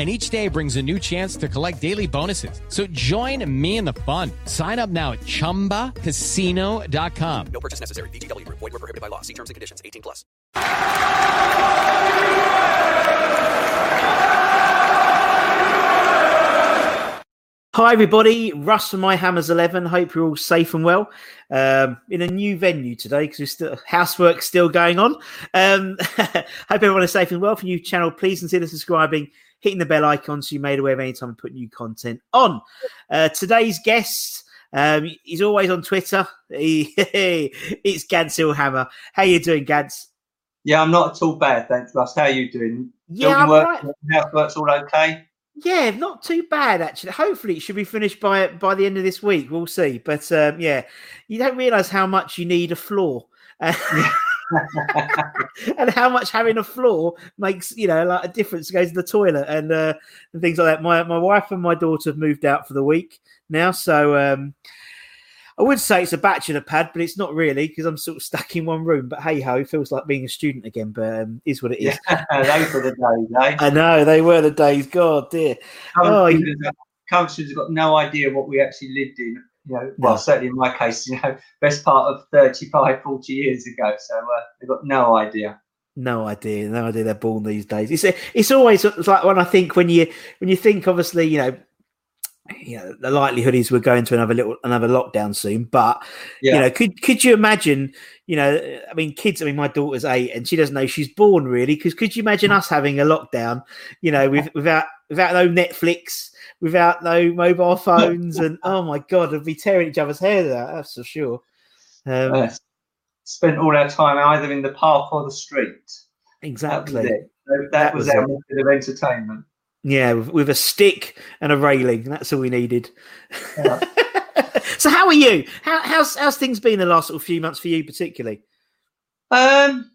and each day brings a new chance to collect daily bonuses. So join me in the fun. Sign up now at ChumbaCasino.com. No purchase necessary. VGW. Void were prohibited by law. See terms and conditions. 18 plus. Hi everybody, Russ from My Hammers Eleven. Hope you're all safe and well. Um, in a new venue today because still housework still going on. Um, hope everyone is safe and well. For new channel, please consider subscribing, hitting the bell icon so you're made aware of any time I put new content on. Uh, today's guest, um, he's always on Twitter. He, it's Gans Hammer. How you doing, Gans? Yeah, I'm not at all bad, thanks, Russ. How are you doing? Yeah, work, right. housework's all okay. Yeah, not too bad actually. Hopefully, it should be finished by by the end of this week. We'll see. But um, yeah, you don't realise how much you need a floor. and how much having a floor makes you know like a difference to go to the toilet and uh, and things like that. My my wife and my daughter have moved out for the week now, so um, I would say it's a bachelor pad, but it's not really because I'm sort of stuck in one room. But hey ho, it feels like being a student again. But um, is what it is. Yeah, those were the days, eh? I know they were the days. God dear. Oh, you- Countries have got no idea what we actually lived in. You know, well, certainly in my case, you know, best part of 35, 40 years ago. So uh, they've got no idea. No idea, no idea they're born these days. It's it's always it's like when I think when you when you think obviously you know you know the likelihood is we're going to another little another lockdown soon. But Yeah. you know, could could you imagine? You know, I mean, kids. I mean, my daughter's eight and she doesn't know she's born really. Because could you imagine us having a lockdown? You know, with, without without no Netflix, without no mobile phones, and oh my god, we'd be tearing each other's hair out. That's for sure. Um, Uh, spent all our time either in the park or the street. exactly. That was. That, That was, was our method of entertainment. Yeah, with, with a stick and a railing. That's all we needed. Yeah. so, how are you? How, how's how's things been the last sort of few months for you, particularly? Um,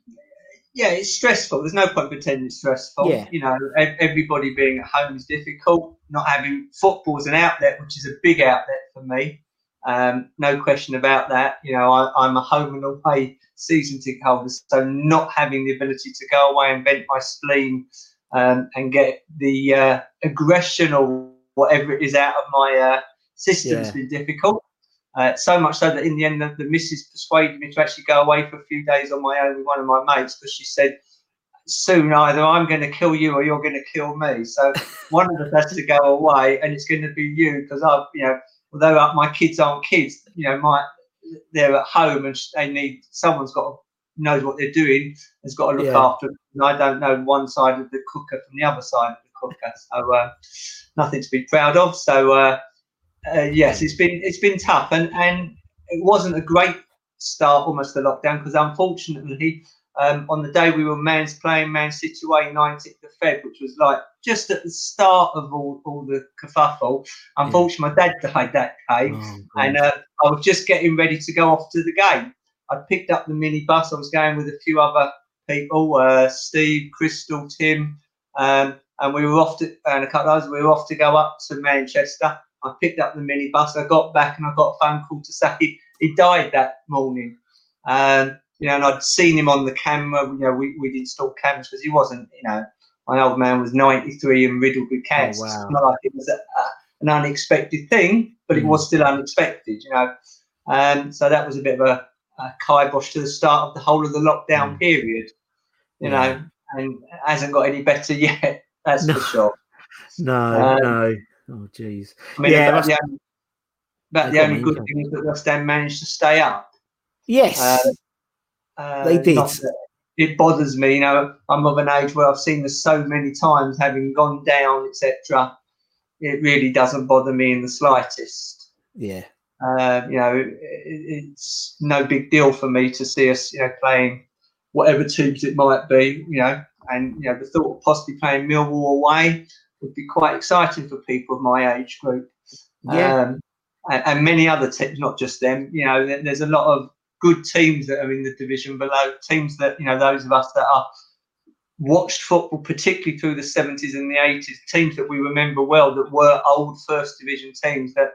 yeah, it's stressful. There's no point pretending it's stressful. Yeah. You know, everybody being at home is difficult. Not having football as an outlet, which is a big outlet for me. Um, no question about that. You know, I, I'm a home and away season ticket holder, so not having the ability to go away and vent my spleen um, and get the uh, aggression or whatever it is out of my uh, system has Yeah. been difficult. Uh, so much so that in the end, the, the missus persuaded me to actually go away for a few days on my own with one of my mates because she said, soon either I'm going to kill you or you're going to kill me. So one of us has to go away, and it's going to be you because I've, you know, although uh, my kids aren't kids, you know, my they're at home and they need someone's got to knows what they're doing, has got to look Yeah. after them. And I don't know one side of the cooker from the other side of the cooker, so uh, nothing to be proud of. So uh, uh, yes, it's been it's been tough, and and it wasn't a great start almost the lockdown because unfortunately um, on the day we were man's playing Man City away 19th of Feb, which was like just at the start of all, all the kerfuffle. Unfortunately, my dad died that day, Oh, and uh, I was just getting ready to go off to the game. I picked up the minibus. I was going with a few other people, uh, Steve, Crystal, Tim, um, and we were off to and a couple of others. We were off to go up to Manchester. I picked up the minibus. I got back and I got a phone call to say he, he died that morning. Um, you know, and I'd seen him on the camera. You know, we, we'd installed cameras because he wasn't, you know, my old man was 93 and riddled with cancer. wow. It's not like it was a, a, an unexpected thing, but it Mm. was still unexpected, you know. Um, so that was a bit of a, a kibosh to the start of the whole of the lockdown Mm. period, you Yeah. know, and it hasn't got any better yet. That's No. for sure. No, Um, no. Oh, jeez. I mean, Yeah, about, that's- the only, about the only good thing is that West Ham managed to stay up. Yes. Uh, Uh, They did. It bothers me, you know. I'm of an age where I've seen this so many times, having gone down, etc. It really doesn't bother me in the slightest. yeah. Uh, you know, it, it's no big deal for me to see us, you know, playing whatever teams it might be, you know, and you know, the thought of possibly playing Millwall away would be quite exciting for people of my age group. Yeah. Um, and, and many other teams, not just them. You know, there's a lot of good teams that are in the division below. Teams that you know, those of us that are watched football, particularly through the 70s and the 80s, teams that we remember well that were old first division teams that,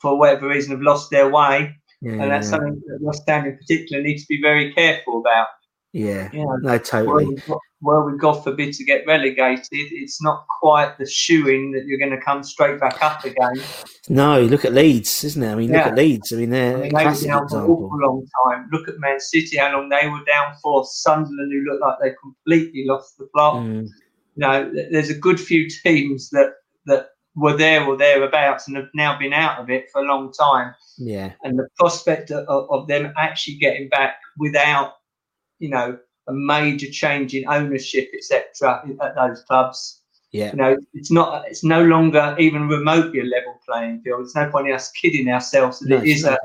for whatever reason, have lost their way. Yeah. And that's something that West Ham in particular needs to be very careful about. yeah. You know, No, totally. we, were we, God forbid, to get relegated, it's not quite the shoeing that you're going to come straight back up again. No, look at Leeds, isn't it? I mean, look Yeah. at Leeds. I mean, they're mean, a they were down for an awful long time. Look at Man City, how long they were down for. Sunderland, who looked like they completely lost the plot. Mm, you know, there's a good few teams that that were there or thereabouts and have now been out of it for a long time. yeah. And the prospect of, of them actually getting back without, you know, a major change in ownership, etc., at those clubs. Yeah. You know, it's not. It's no longer even remotely a level playing field. There's no point in us kidding ourselves that No, it's a,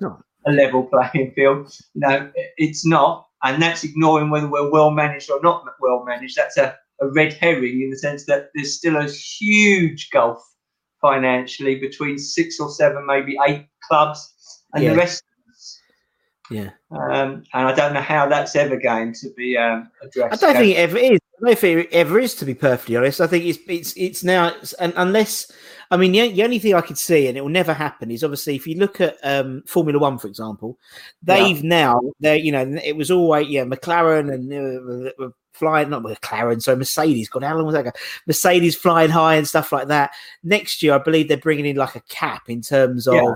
a level playing field. No, it's not. And that's ignoring whether we're well managed or not well managed. That's a, a red herring in the sense that there's still a huge gulf financially between six or seven, maybe eight clubs and Yeah. the rest. Yeah. Um, and I don't know how that's ever going to be um, I addressed. don't think it ever is. I don't think it ever is, to be perfectly honest. I think it's it's it's now, it's, and unless, I mean, the, the only thing I could see, and it will never happen, is obviously if you look at um, Formula One, for example, they've now, they're, you know, it was always yeah, McLaren and uh, flying, not McLaren, so Mercedes. God, how long was that ago? Mercedes flying high and stuff like that. Next year, I believe they're bringing in like a cap in terms of. Yeah. uh,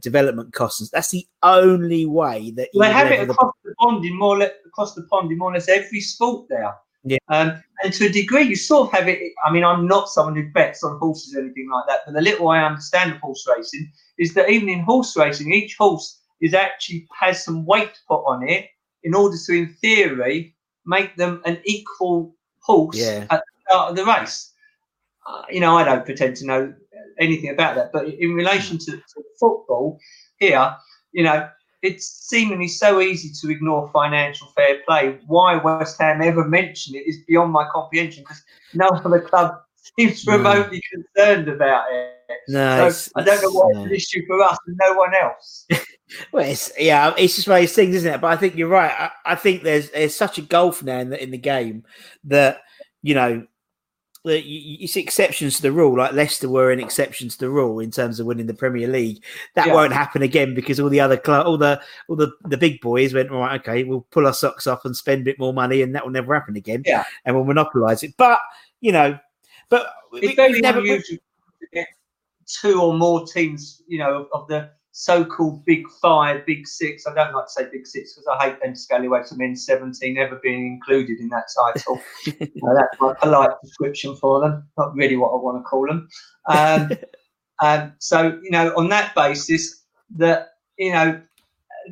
Development costs. That's the only way that Well, they you have it level the- across the pond in more or less, across the pond in more or less every sport there. Yeah. Um, and to a degree, you sort of have it. I mean, I'm not someone who bets on horses or anything like that, but the little I understand of horse racing is that even in horse racing, each horse is actually has some weight put on it in order to, in theory, make them an equal horse Yeah. at the start of the race. Uh, you know, I don't pretend to know anything about that, but in relation to, to football here, you know, it's seemingly so easy to ignore financial fair play. Why West Ham ever mentioned it is beyond my comprehension because no other club seems No. remotely concerned about it. No, so it's- I don't know why it's it's, an issue for us and no one else. Well, it's, yeah, it's just one of those things, isn't it? But I think you're right. I, I think there's there's such a gulf now in the in the game that you know you, you see exceptions to the rule. Like Leicester were an exception to the rule in terms of winning the Premier League. That Yeah. won't happen again because all the other club, all the all the the big boys went right. Okay, we'll pull our socks off and spend a bit more money, and that will never happen again. Yeah. and we'll monopolise it. But you know, but we- It's very we've never- unusual to get two or more teams, you know, of the so-called big five, big six. I don't like to say big six because I hate them scallywags of N17 ever being included in that title. You know, that's my polite description for them, not really what I want to call them. Um, um, so, you know, on that basis, that, you know,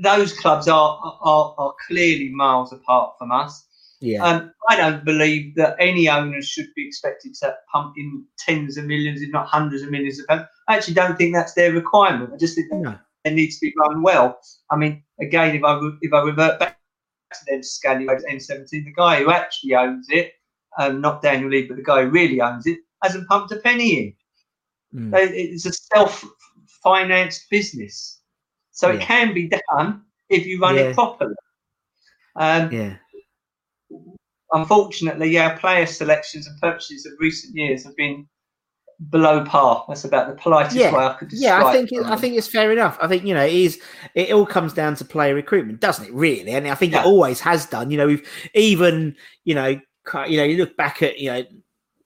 those clubs are, are, are clearly miles apart from us. Yeah, Um, I don't believe that any owners should be expected to pump in tens of millions, if not hundreds of millions of pounds. I actually don't think that's their requirement. I just think No. it needs to be run well. I mean, again, if I if I revert back to them Scallywags N17, the guy who actually owns it, um, not Daniel Levy, but the guy who really owns it, hasn't pumped a penny in. Mm. It's a self-financed business, so it can be done if you run Yeah. it properly. Um, yeah, unfortunately, our player selections and purchases of recent years have been below par. That's about the politest Yeah, way I could describe. It. Yeah, I think it, I think it's fair enough. I think you know it is. It all comes down to player recruitment, doesn't it? Really, and I think Yeah. it always has done. You know, we've even you know you know you look back at you know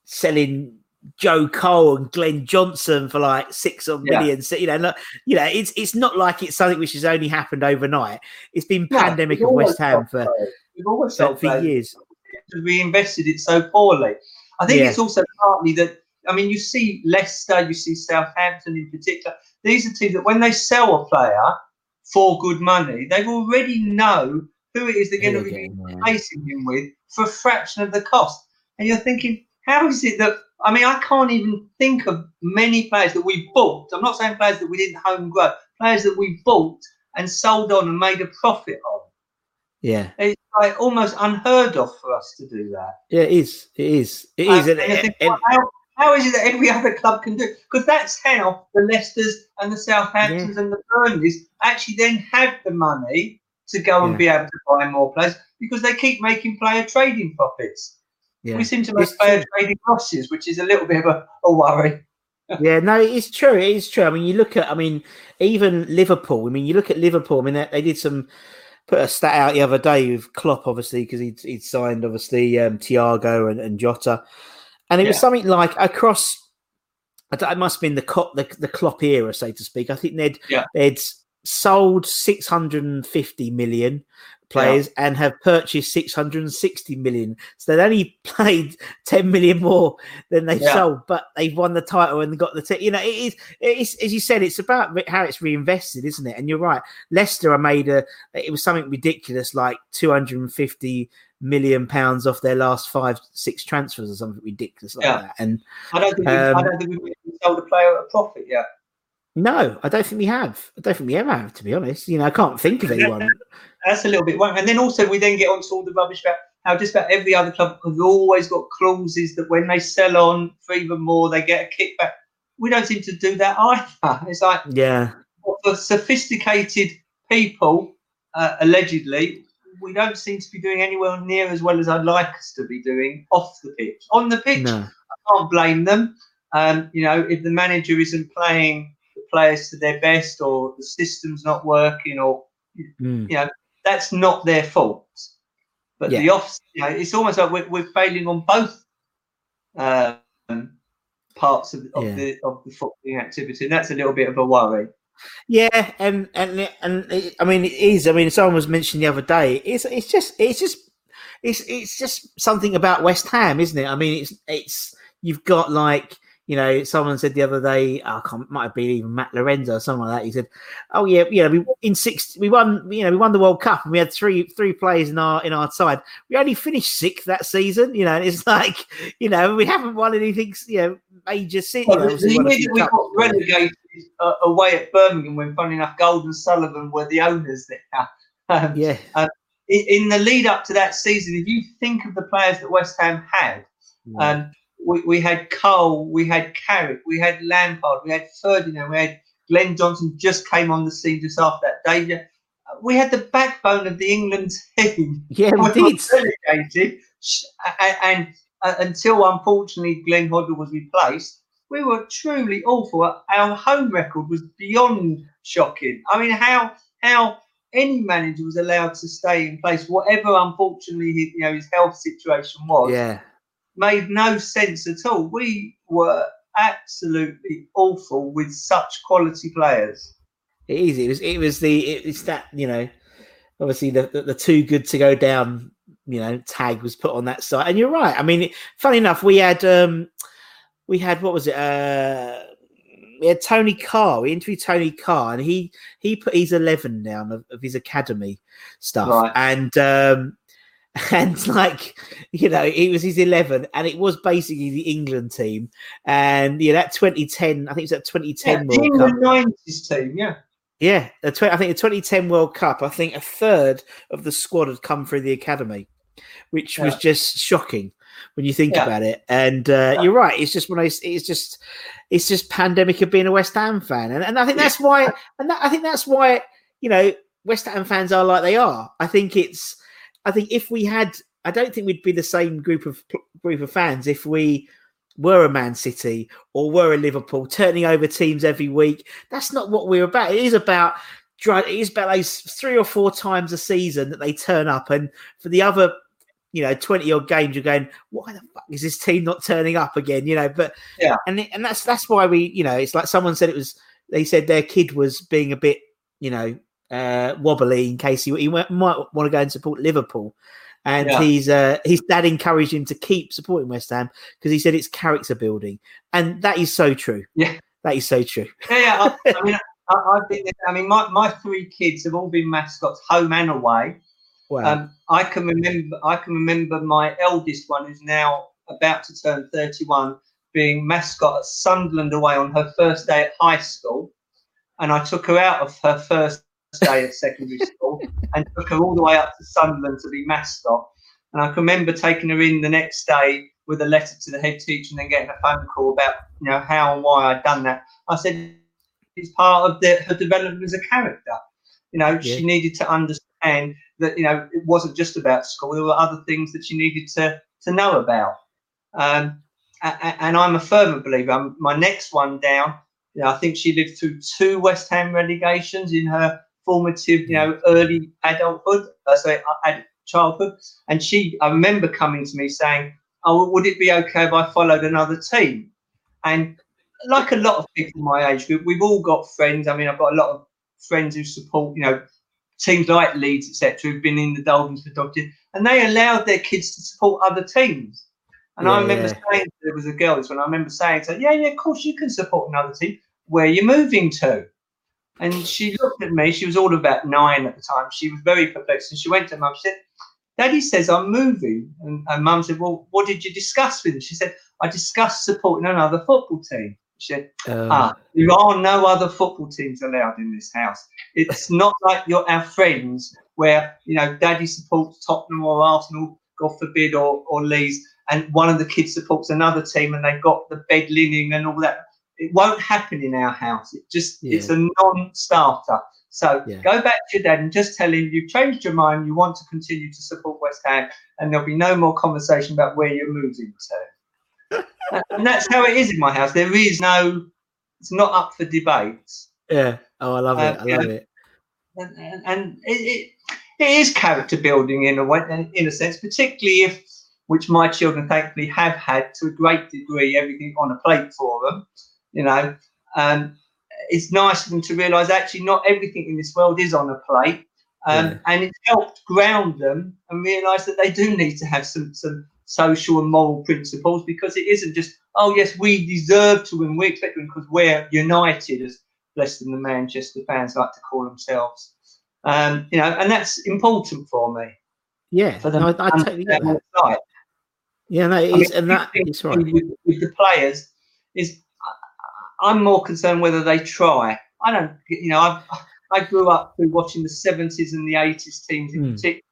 selling Joe Cole and Glenn Johnson for like six or Yeah. million. So, you know, look, you know, it's it's not like it's something which has only happened overnight. It's been pandemic always West Ham for. For, for years. Because we invested it so poorly. I think Yeah. it's also partly that I mean you see Leicester, you see Southampton in particular. These are teams that when they sell a player for good money, they've already know who it is they're going to be replacing him with for a fraction of the cost. And you're thinking, how is it that I mean I can't even think of many players that we bought. I'm not saying players that we didn't home grow, players that we bought and sold on and made a profit on. Yeah, It's like almost unheard of for us to do that. yeah, it is. It is. It is. And, and and- well, how, how is it that every other club can do it? Because that's how the Leicesters and the Southamptons and the Burnleys actually then have the money to go and Yeah. be able to buy more players because they keep making player trading profits. yeah. We seem to make It's player true. trading losses, which is a little bit of a, a worry. Yeah, no, it's true. It is true. I mean, you look at, I mean, even Liverpool. I mean, you look at Liverpool. I mean, they, they did some put a stat out the other day with Klopp, obviously, because he'd, he'd signed obviously um, Thiago and, and Jota, and it was something like across. I It must have been the Klopp, the, the Klopp era, so to speak. I think they'd Yeah. they'd sold six hundred and fifty million players and have purchased 660 million. So they'd only played 10 million more than they Yeah. sold, but they've won the title and got the t- you know, it is it's as you said, it's about how it's reinvested, isn't it? And you're right. Leicester I made a it was something ridiculous like 250 million pounds off their last five, six transfers or something ridiculous like Yeah. that. And I don't think, we, I Um, don't think we've sold a player at a profit yet. no, I don't think we have. I don't think we ever have, to be honest. You know, I can't think of anyone. That's a little bit wrong. And then also we then get on to all the rubbish about how just about every other club has always got clauses that when they sell on for even more, they get a kickback. We don't seem to do that either. It's like Yeah. for sophisticated people, uh, allegedly, we don't seem to be doing anywhere near as well as I'd like us to be doing off the pitch. On the pitch, No. I can't blame them. Um, you know, if the manager isn't playing the players to their best, or the system's not working, or Mm. you know, that's not their fault. But the Yeah. off, you know, it's almost like we're, we're failing on both um, parts of, of Yeah. the of the footballing activity, and that's a little bit of a worry. Yeah, and and and it, I mean, it is. I mean, someone was mentioning the other day. It's it's just it's just it's it's just something about West Ham, isn't it? I mean, it's it's you've got like you know, someone said the other day, oh, I can't, might have been even Matt Lorenzo or something like that. He said, "Oh yeah, you know, we in six, we won, you know, we won the World Cup, and we had three three players in our in our side. We only finished sixth that season, you know. And it's like, you know, we haven't won anything, you know, major. You Well, know, the, obviously the won a year that we got relegated uh, away at Birmingham, when funny enough, Gold and Sullivan were the owners there. Um, yeah, in, in the lead up to that season, if you think of the players that West Ham had, um, we, we had Cole, we had Carrick, we had Lampard, we had Ferdinand, we had Glenn Johnson just came on the scene just after that. David, we had the backbone of the England team. yeah, we did. relegated, sh- and uh, until unfortunately Glenn Hoddle was replaced, we were truly awful. Our home record was beyond shocking. I mean, how how any manager was allowed to stay in place, whatever unfortunately his, you know his health situation was, Yeah, made no sense at all. We were absolutely awful with such quality players. It is. It was. It was the. It, it's that you know. Obviously, the, the the too good to go down. You know, tag was put on that side, and you're right. I mean, funny enough, we had um, we had what was it? Uh, we had Tony Carr. We interviewed Tony Carr, and he he put he's eleven now of, of his academy stuff, Right. and um, and like you know, it was his eleven, and it was basically the England team, and yeah, that 2010. I think it's that 2010 Yeah, World Cup. England nineties team, yeah. Yeah, the tw- I think the 2010 World Cup. I think a third of the squad had come through the academy, which was just shocking when you think Yeah. about it. And uh, you're right; it's just when I, it's just, it's just pandemic of being a West Ham fan, and, and I think that's why, and that, I think that's why you know West Ham fans are like they are. I think it's, I think if we had, I don't think we'd be the same group of group of fans if we were a Man City or were a Liverpool, turning over teams every week. That's not what we're about. It is about it is about those three or four times a season that they turn up, and for the other, you know, twenty odd games, you're going, why the fuck is this team not turning up again? You know, but yeah, and and that's that's why we, you know, it's like someone said it was. They said their kid was being a bit, you know, uh, wobbly in case he, he might want to go and support Liverpool and yeah. he's uh, his dad encouraged him to keep supporting West Ham because he said it's character building, and that is so true. Yeah, that is so true. Yeah, yeah. I, I mean, I, have been. I mean, my, my three kids have all been mascots, home and away. Wow. Um, I can remember. I can remember my eldest one, who's now about to turn thirty-one, being mascot at Sunderland away on her first day at high school, and I took her out of her first day at secondary school and took her all the way up to Sunderland to be mascot. And I can remember taking her in the next day with a letter to the head teacher and then getting a phone call about you know how and why I'd done that. I said it's part of the, her development as a character. You know, yeah. she needed to understand that you know it wasn't just about school. There were other things that she needed to to know about. Um, and I'm a firm believer. My next one down, you know, I think she lived through two West Ham relegations in her formative, you know, early adulthood, uh, sorry, uh, childhood. And she, I remember coming to me saying, "Oh, would it be okay if I followed another team?" And like a lot of people my age group, we've all got friends. I mean, I've got a lot of friends who support, you know, teams like Leeds, etc., who've been in the Dolphins for Dodgers, and they allowed their kids to support other teams. And yeah, I remember yeah. saying there was a girl this when I remember saying, so, "Yeah, yeah, of course you can support another team. Where are you moving to?" And she looked at me. She was all about nine at the time. She was very perplexed. And she went to mum. She said, Daddy says I'm moving. And, and mum said, Well, what did you discuss with him? She said, I discussed supporting another football team. She said, uh, Ah, there are no other football teams allowed in this house. It's not like your our friends where, you know, daddy supports Tottenham or Arsenal, God forbid, or, or Leeds, and one of the kids supports another team and they've got the bed linen and all that it won't happen in our house. It just yeah. it's a non-starter. So yeah. go back to your dad and just tell him you've changed your mind. You want to continue to support West Ham, and there'll be no more conversation about where you're moving to. and that's how it is in my house. There is no. It's not up for debate. Yeah. Oh, I love it. Uh, I love it. And, and, and it, it, it is character building in a way, in a sense, particularly if, which my children thankfully have had to a great degree, everything on a plate for them you know, um, it's nice for them to realise actually not everything in this world is on a plate. Um, yeah. And it's helped ground them and realise that they do need to have some, some social and moral principles because it isn't just, oh, yes, we deserve to win, we expect to win because we're united, as less than the Manchester fans like to call themselves. Um, you know, and that's important for me. Yeah, for them no, I, I totally get that. Yeah, no, it is, I mean, and that is right. With, with the players is I'm more concerned whether they try. I don't, you know, I've, I grew up through watching the 70s and the 80s teams in mm. particular,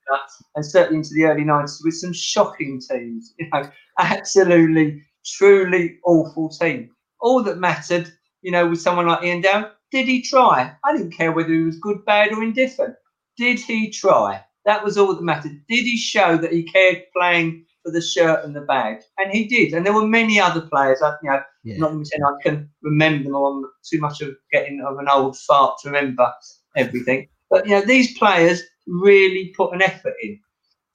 and certainly into the early 90s with some shocking teams. You know, absolutely, truly awful team. All that mattered, you know, with someone like Ian Dowie, did he try? I didn't care whether he was good, bad, or indifferent. Did he try? That was all that mattered. Did he show that he cared playing for the shirt and the bag, and he did. And there were many other players. I, you know, yeah. not saying I can remember them. I'm too much of getting of an old fart to remember everything. But you know, these players really put an effort in.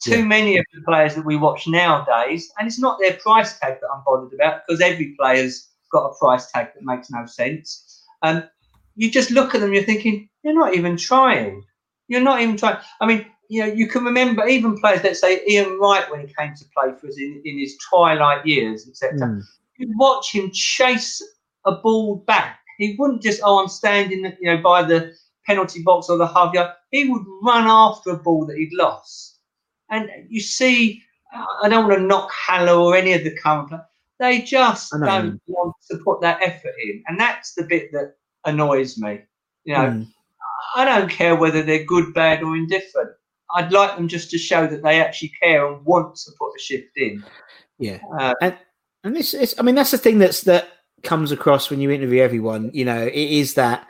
Too yeah. many of the players that we watch nowadays, and it's not their price tag that I'm bothered about because every player's got a price tag that makes no sense. And um, you just look at them, you're thinking, you're not even trying. You're not even trying. I mean, you know, you can remember even players, let's say Ian Wright when he came to play for us in, in his twilight years, etc. Mm. You'd watch him chase a ball back. He wouldn't just, oh, I'm standing, you know, by the penalty box or the half yard. He would run after a ball that he'd lost. And you see, I don't want to knock Haller or any of the current players. They just don't want to put that effort in, and that's the bit that annoys me. You know, mm. I don't care whether they're good, bad, or indifferent I'd like them just to show that they actually care and want to put a shift in. Yeah, uh, and and this is, I mean, that's the thing that's that comes across when you interview everyone. You know, it is that.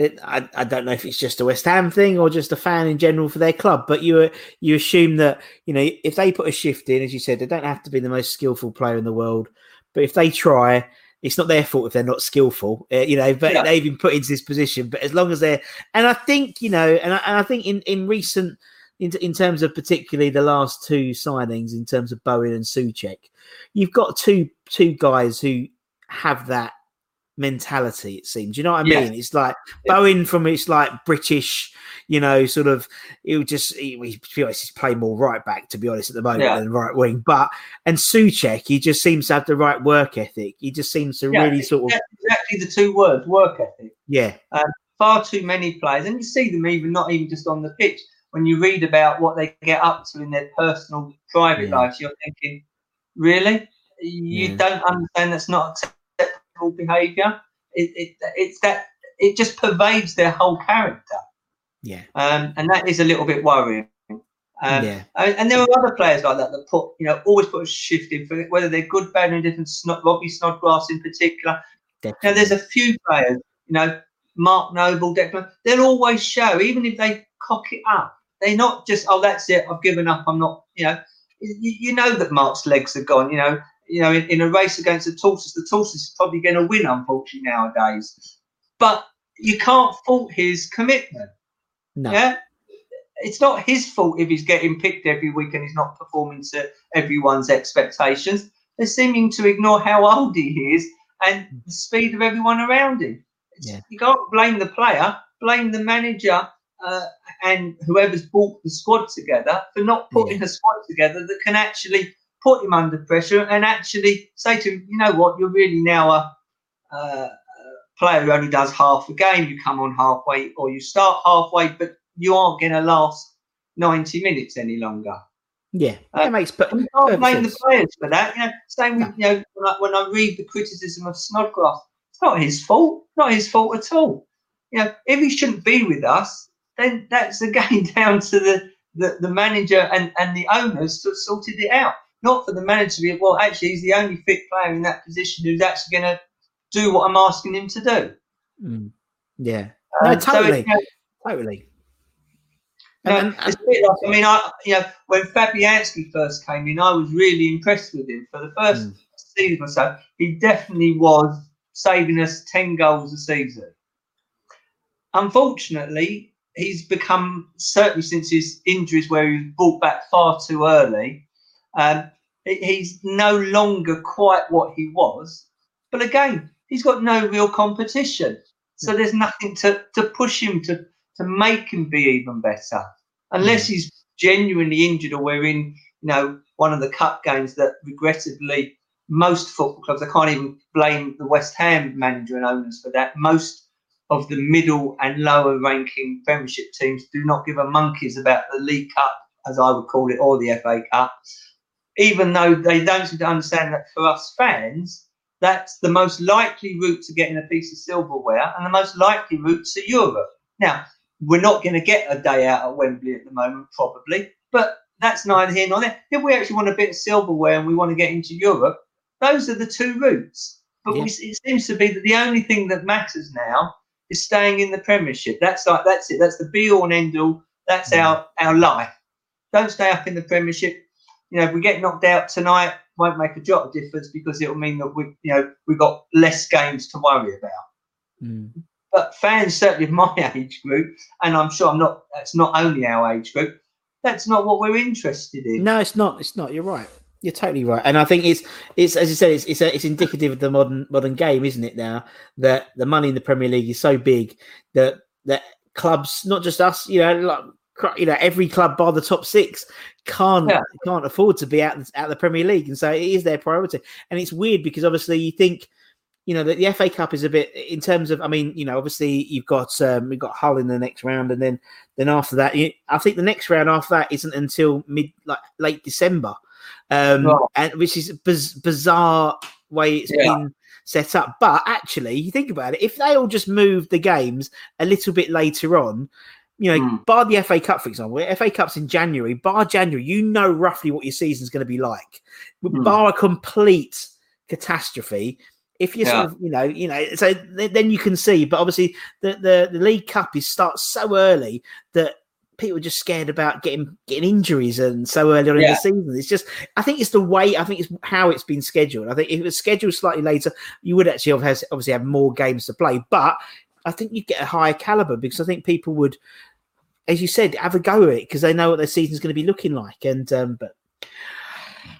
It, I, I don't know if it's just a West Ham thing or just a fan in general for their club, but you you assume that you know if they put a shift in, as you said, they don't have to be the most skillful player in the world, but if they try, it's not their fault if they're not skillful, uh, you know. But Yeah. they've been put into this position. But as long as they're, and I think you know, and I, and I think in in recent, in, in terms of particularly the last two signings, in terms of Bowen and Soucek, you've got two two guys who have that mentality. It seems, you know what I Yeah. mean? It's like Bowen from it's like British, you know, sort of. It would just, he, he, to be honest, he's playing more right back to be honest at the moment Yeah. than right wing. But and Soucek, he just seems to have the right work ethic. He just seems to really sort of, exactly the two words: work ethic. yeah, um, far too many players, and you see them even not even just on the pitch. When you read about what they get up to in their personal, private Yeah. lives, you're thinking, really, you Yeah. don't understand that's not acceptable behaviour. It, it, it's that it just pervades their whole character, yeah, um, and that is a little bit worrying. Um, yeah, and, and there are other players like that that put, you know, always put a shift in for whether they're good, bad, and different. Snod, Robbie Snodgrass in particular. You know, there's a few players, you know, Mark Noble, Declan, they'll always show, even if they cock it up. They're not just, oh, that's it, I've given up, I'm not, you know. You, you know that Mark's legs are gone, you know. You know, in, in a race against the Tortoise, the Tortoise is probably going to win, unfortunately, nowadays. But you can't fault his commitment. no, Yeah. It's not his fault if he's getting picked every week and he's not performing to everyone's expectations. They're seeming to ignore how old he is and mm. the speed of everyone around him. Yeah. You can't blame the player, blame the manager uh, and whoever's brought the squad together for not putting a squad together that can actually put him under pressure and actually say to him, you know what, you're really now a, uh, player who only does half a game. You come on halfway or you start halfway, but you aren't going to last 90 minutes any longer. yeah. Uh, that makes per- And you can't blame the players for that. You know, same with you know when I, when I read the criticism of Snodgrass, it's not his fault. Not his fault at all. You know, if he shouldn't be with us, then that's again down to the, the, the manager and, and the owners to have sorted it out. Not for the manager to be well. Actually, he's the only fit player in that position who's actually going to do what I'm asking him to do. Mm. Yeah, Um, no, so, totally, you know, totally. No, And- and- it's a bit like, I mean, I you know when Fabianski first came in, I was really impressed with him for the first Mm. season or so. He definitely was saving us ten goals a season. Unfortunately, he's become certainly since his injuries, where he was brought back far too early. Um, he's no longer quite what he was. But again, he's got no real competition, so there's nothing to, to push him to to make him be even better, unless he's genuinely injured or we're in, you know, one of the cup games that regrettably most football clubs. I can't even blame the West Ham manager and owners for that. Most of the middle and lower ranking Premiership teams do not give a monkeys about the League Cup, as I would call it, or the FA Cup, even though they don't seem to understand that for us fans, that's the most likely route to getting a piece of silverware and the most likely route to Europe. Now, we're not going to get a day out at Wembley at the moment, probably, but that's neither here nor there. If we actually want a bit of silverware and we want to get into Europe, those are the two routes. But we, it seems to be that the only thing that matters now is staying in the Premiership. That's like that's it. That's the be all and end all. That's our our life. Don't stay up in the Premiership. You know, if we get knocked out tonight, won't make a jot of difference because it'll mean that we, you know, we've got less games to worry about. Mm. But fans, certainly of my age group, and I'm sure I'm not. That's not only our age group. That's not what we're interested in. No, it's not. It's not. You're right. You're totally right. And I think it's it's as you said, it's it's, a, it's indicative of the modern modern game, isn't it? Now that the money in the Premier League is so big that that clubs, not just us, you know, like you know, every club bar the top six can't Yeah. can't afford to be out of the Premier League, and so it is their priority. And it's weird because obviously you think. You know that the FA Cup is a bit in terms of. I mean, you know, obviously you've got um, we've got Hull in the next round, and then then after that, you, I think the next round after that isn't until mid like late December um, Right. and which is a biz- bizarre way it's Yeah. been set up. But actually, you think about it, if they all just moved the games a little bit later on, you know, Hmm. bar the FA Cup, for example, FA Cup's in January, bar January, you know roughly what your season's going to be like. Hmm. Bar a complete catastrophe. If you Yeah. sort of, you know, you know, so th- then you can see. But obviously, the, the the League Cup is starts so early that people are just scared about getting getting injuries and so early on in the season. It's just I think it's the way I think it's how it's been scheduled. I think if it was scheduled slightly later, you would actually have obviously have more games to play. But I think you get a higher caliber because I think people would, as you said, have a go at it because they know what their season's going to be looking like. And um, but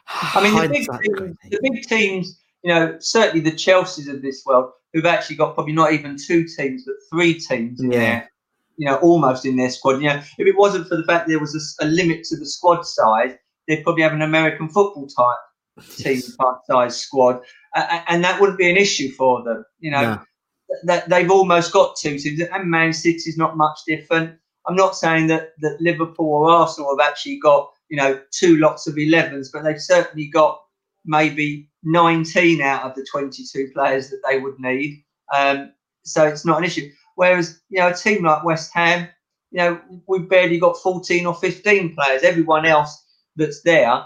I mean, the big, teams, the big teams, you know, certainly the Chelseas of this world, who've actually got probably not even two teams, but three teams in Yeah. there, you know, almost in their squad. You know, if it wasn't for the fact there was a limit to the squad size, they'd probably have an American football type team type size squad, a- a- and that wouldn't be an issue for them. You know, No. that they've almost got two teams, and Man City's not much different. I'm not saying that that Liverpool or Arsenal have actually got you know two lots of 11s, but they've certainly got maybe 19 out of the 22 players that they would need. Um, so it's not an issue. Whereas you know a team like West Ham, you know we've barely got 14 or 15 players. Everyone else that's there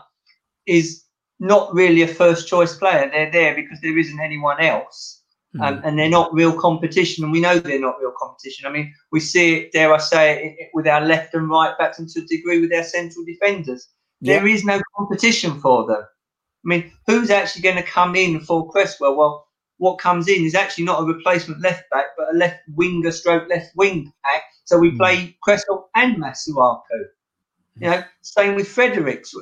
is not really a first choice player. They're there because there isn't anyone else um, and they're not real competition, and we know they're not real competition. I mean, we see it, dare I say, it, it- with our left and right backs, and to a degree with our central defenders. There is no competition for them. I mean, who's actually going to come in for Cresswell? Well, what comes in is actually not a replacement left back, but a left winger stroke left wing back. So we play Cresswell and Masuaku. You know, same with Fredericks.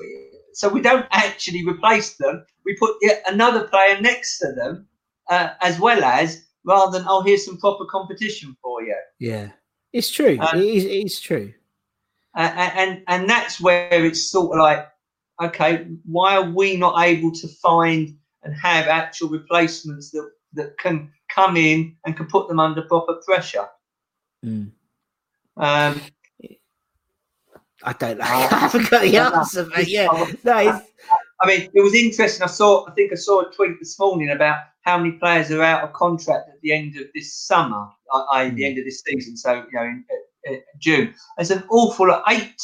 So we don't actually replace them. We put another player next to them, uh, as well as rather than oh, here's some proper competition for you. Yeah, it's true. Uh, it is, it's true. Uh, and and that's where it's sort of like, okay, why are we not able to find and have actual replacements that that can come in and can put them under proper pressure? Mm. Um, I don't know. I haven't got the answer, but yeah, no, it's, I mean, it was interesting. I saw, I think I saw a tweet this morning about how many players are out of contract at the end of this summer, i.e., the end of this season. So, you know, in, in, in June. There's an awful lot, eight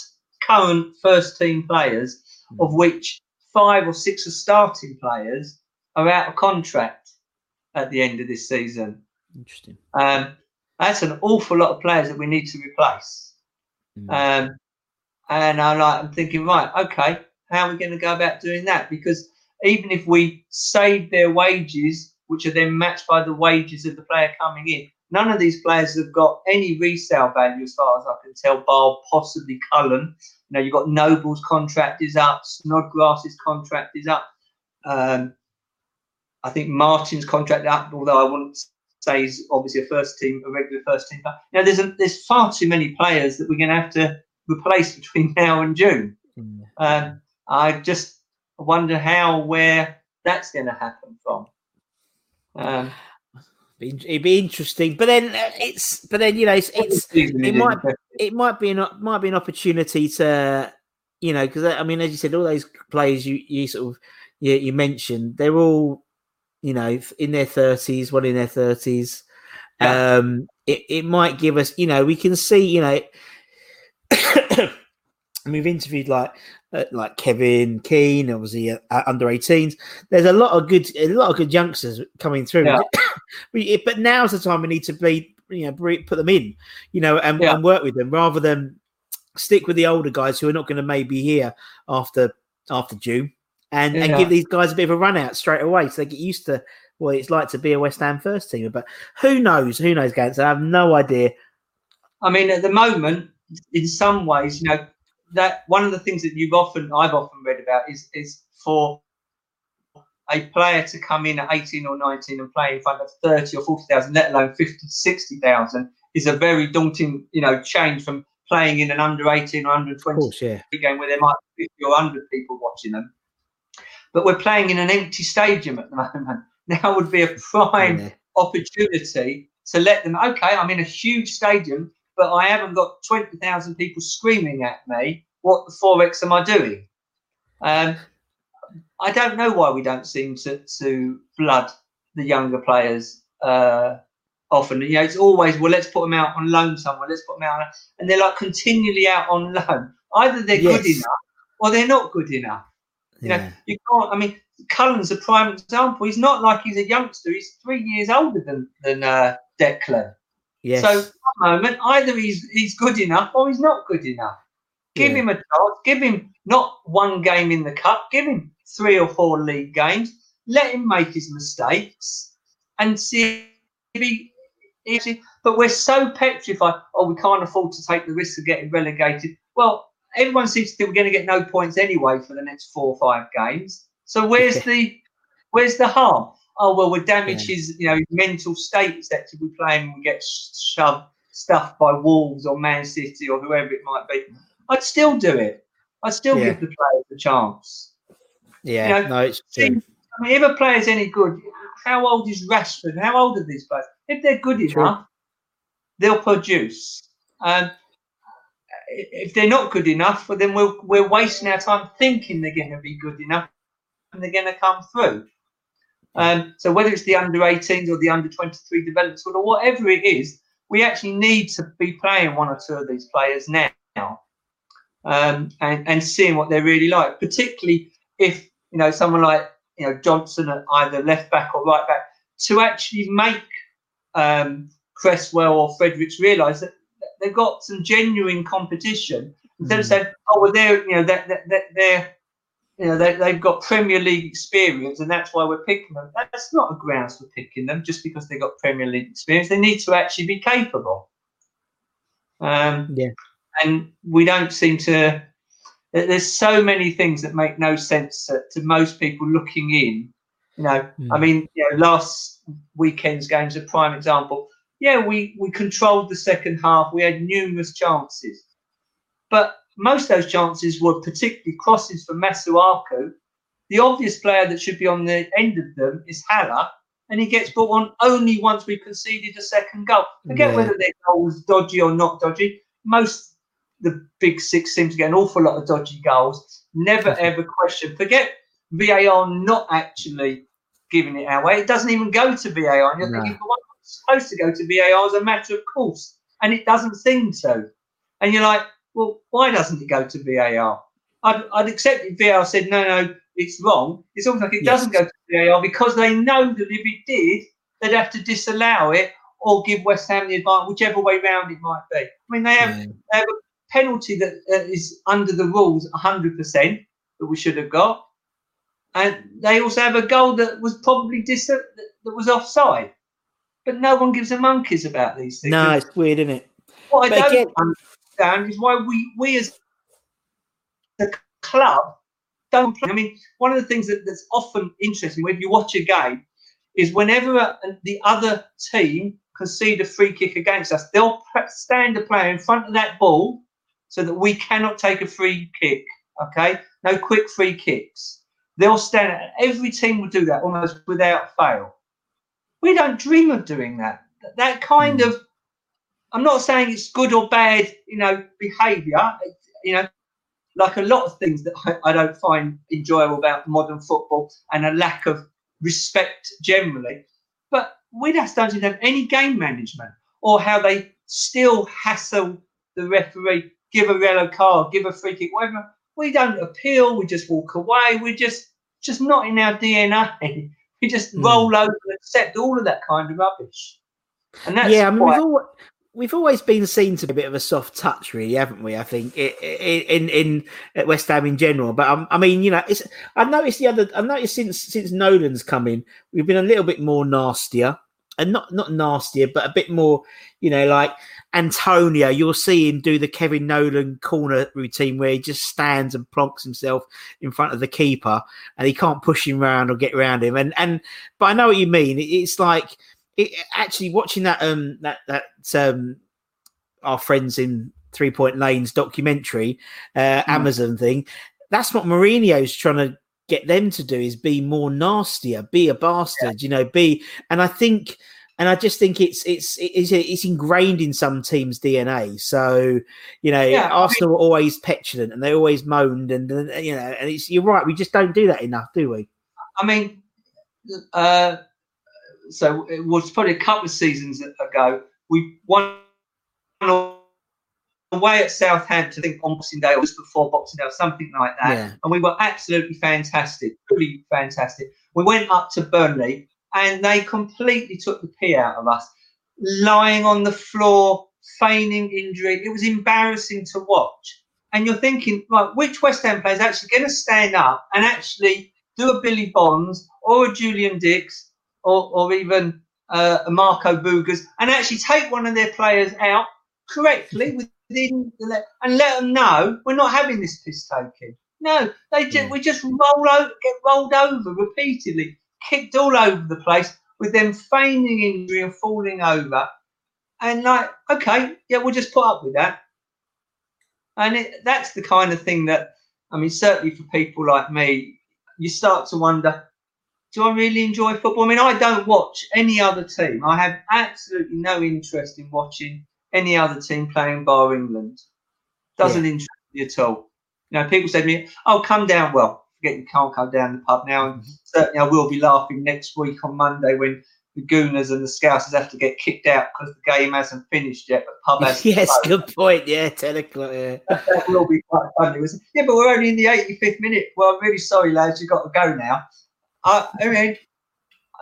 current first team players, of which five or six are starting players, are out of contract at the end of this season. Interesting. Um, that's an awful lot of players that we need to replace. Um, and I'm like, I'm thinking, right, okay, how are we going to go about doing that? Because even if we save their wages, which are then matched by the wages of the player coming in, none of these players have got any resale value as far as I can tell, bar possibly Cullen. You know, you've got Noble's contract is up, Snodgrass's contract is up. Um, I think Martin's contract up, although I wouldn't say he's obviously a first team, a regular first team. player. You know, there's a, there's far too many players that we're going to have to replace between now and June. Um, I just wonder how, where that's going to happen from. Um, It'd be interesting, but then uh, it's, but then you know, it's, it's it might, it might be an, might be an opportunity to, you know, because I mean, as you said, all those players you you sort of you, you mentioned, they're all, you know, in their thirties, one in their thirties. Yeah. Um, it it might give us, you know, we can see, you know, we've interviewed like uh, like Kevin Keen, obviously uh, under 18s. There's a lot of good, a lot of good youngsters coming through. Yeah. We- but now's the time we need to be, you know, put them in, you know, and, Yeah. and work with them rather than stick with the older guys who are not going to maybe here after after June, and and give these guys a bit of a run out straight away so they get used to what it's like to be a West Ham first teamer. But who knows? Who knows, Gans? I have no idea. I mean, at the moment, in some ways, you know, that one of the things that you've often, I've often read about is is for a player to come in at 18 or 19 and play in front of 30 or 40,000, let alone 50 60,000, is a very daunting, you know, change from playing in an under 18 or under 20 course, yeah. game where there might be 50 or 100 people watching them. But we're playing in an empty stadium at the moment. Now would be a prime Yeah. opportunity to let them, okay, I'm in a huge stadium, but I haven't got 20,000 people screaming at me. What the 4X am I doing? Um, I don't know why we don't seem to, to flood the younger players uh, often. You know, it's always, well, let's put them out on loan somewhere, let's put them out. On, and they're like continually out on loan. Either they're good enough or they're not good enough. You know, Yeah. you can't. I mean, Cullen's a prime example. He's not like he's a youngster. He's three years older than than uh, Declan. Yes. So at the moment, either he's he's good enough or he's not good enough. Give Yeah. him a chance. Give him not one game in the cup. Give him three or four league games. Let him make his mistakes and see if he. If he but we're so petrified. Oh, we can't afford to take the risk of getting relegated. Well, everyone seems to think we're going to get no points anyway for the next four or five games. So where's Yeah. the where's the harm? Oh well, we damage his you know mental state that we play and we get shoved stuffed by Wolves or Man City or whoever it might be. I'd still do it. I'd still Yeah. give the players a chance. Yeah, you know, no, it's true. I mean, if a player's any good, how old is Rashford? How old are these players? If they're good True. enough, they'll produce. Um, if they're not good enough, well, then we're, we're wasting our time thinking they're going to be good enough and they're going to come through. Um, so whether it's the under 18s or the under 23 development or whatever it is, we actually need to be playing one or two of these players now um, and, and seeing what they're really like, particularly if, you know, someone like, you know, Johnson at either left back or right back, to actually make um, Cresswell or Fredericks realise that they've got some genuine competition instead of saying, "Oh, well, they're you know that that that they're you know they they've got Premier League experience and that's why we're picking them." That's not a grounds for picking them just because they've got Premier League experience. They need to actually be capable. Um, Yeah. and we don't seem to. There's so many things that make no sense to, to most people looking in. You know, I mean, you know, last weekend's game's a prime example. Yeah, we, we controlled the second half. We had numerous chances. But most of those chances were particularly crosses from Masuaku. The obvious player that should be on the end of them is Haller, and he gets brought on only once we conceded a second goal. Forget Yeah. whether their goal was dodgy or not dodgy. Most the big six seem to get an awful lot of dodgy goals. Never ever question. Forget VAR not actually giving it our way. It doesn't even go to VAR. You're No. thinking, well, supposed to go to VAR as a matter of course, and it doesn't seem so. And you're like, well, why doesn't it go to VAR? I'd, I'd accept if VAR said, no, no, it's wrong. It's almost like it Yes. doesn't go to VAR because they know that if it did, they'd have to disallow it or give West Ham the advantage, whichever way round it might be. I mean, they have, Yeah. they have a penalty that uh, is under the rules 100% that we should have got. And they also have a goal that was probably dis- that that was offside. But no one gives a monkeys about these things. No, it's weird, isn't it? What I don't again- understand is why we, we as the club don't play. I mean, one of the things that, that's often interesting when you watch a game is whenever a, the other team concede a free kick against us, they'll stand a player in front of that ball so that we cannot take a free kick. Okay, no quick free kicks. They'll stand. Every team will do that almost without fail. We don't dream of doing that. That kind hmm. of I'm not saying it's good or bad, you know, behaviour. You know, like a lot of things that I, I don't find enjoyable about modern football and a lack of respect generally. But we just don't have any game management or how they still hassle the referee, give a yellow card, give a free kick, whatever. We don't appeal. We just walk away. We're just just not in our DNA. We just Hmm. roll over and accept all of that kind of rubbish. And that's yeah, I mean, why- we've, al- we've always been seen to be a bit of a soft touch, really, haven't we? I think i- i- in in at West Ham in general. But um, I mean, you know, it's I noticed the other. I've noticed since since Nolan's come in, we've been a little bit more nastier, and not not nastier, but a bit more, you know, like Antonio. You'll see him do the Kevin Nolan corner routine where he just stands and plonks himself in front of the keeper, and he can't push him around or get around him. And and but I know what you mean. It's like it, actually watching that um that that um our friends in Three Point Lanes documentary, uh, Amazon thing. That's what Mourinho's trying to get them to do is be more nastier, be a bastard, you know, be. And I think, and I just think it's it's it's it's ingrained in some teams' DNA. So you know, Yeah, I Arsenal were always petulant and they always moaned, and uh, you know, and it's you're right. We just don't do that enough, do we? I mean, uh, so it was probably a couple of seasons ago. We won away at Southampton, I think on Boxing Day or just before Boxing Day or something like that. Yeah. And we were absolutely fantastic, really fantastic. We went up to Burnley and they completely took the pee out of us. lying on the floor, feigning injury. It was embarrassing to watch. And you're thinking, right, which West Ham player is actually going to stand up and actually do a Billy Bonds or a Julian Dicks or, or even uh, a Marco Boogers and actually take one of their players out correctly the and let them know we're not having this piss taking. No, they just, hmm. we just roll over, get rolled over repeatedly, kicked all over the place with them feigning injury and falling over. And like, okay, yeah, we'll just put up with that. And it, that's the kind of thing that, I mean, certainly for people like me, you start to wonder, do I really enjoy football? I mean, I don't watch any other team. I have absolutely no interest in watching any other team playing bar England. Doesn't interest me at all. You know, people say to me, "Oh, come down." Well, forget you can't come down the pub now, and mm-hmm. certainly I will be laughing next week on Monday when the Gooners and the Scousers have to get kicked out because the game hasn't finished yet. But pub has. yes, good point. Yeah, ten o'clock. Yeah. that will be quite funny. Was yeah, but we're only in the 85th minute. Well, I'm really sorry, lads. You've got to go now. I, I mean,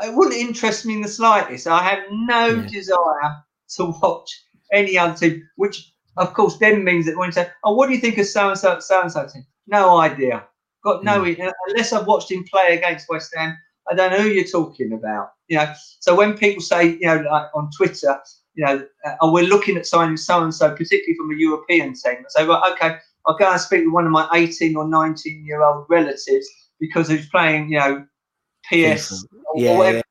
it wouldn't interest me in the slightest. I have no Yeah. desire to watch any other team, which of course then means that when you say, "Oh, what do you think of so and so, so and so team?" No idea. Got no unless I've watched him play against West Ham. I don't know who you're talking about. You know. So when people say, you know, like on Twitter, you know, uh, oh, we're looking at signing so and so, particularly from a European team. I say, well, okay, I'll go and speak with one of my 18 or 19 year old relatives because he's playing, you know, PS or Yeah, whatever.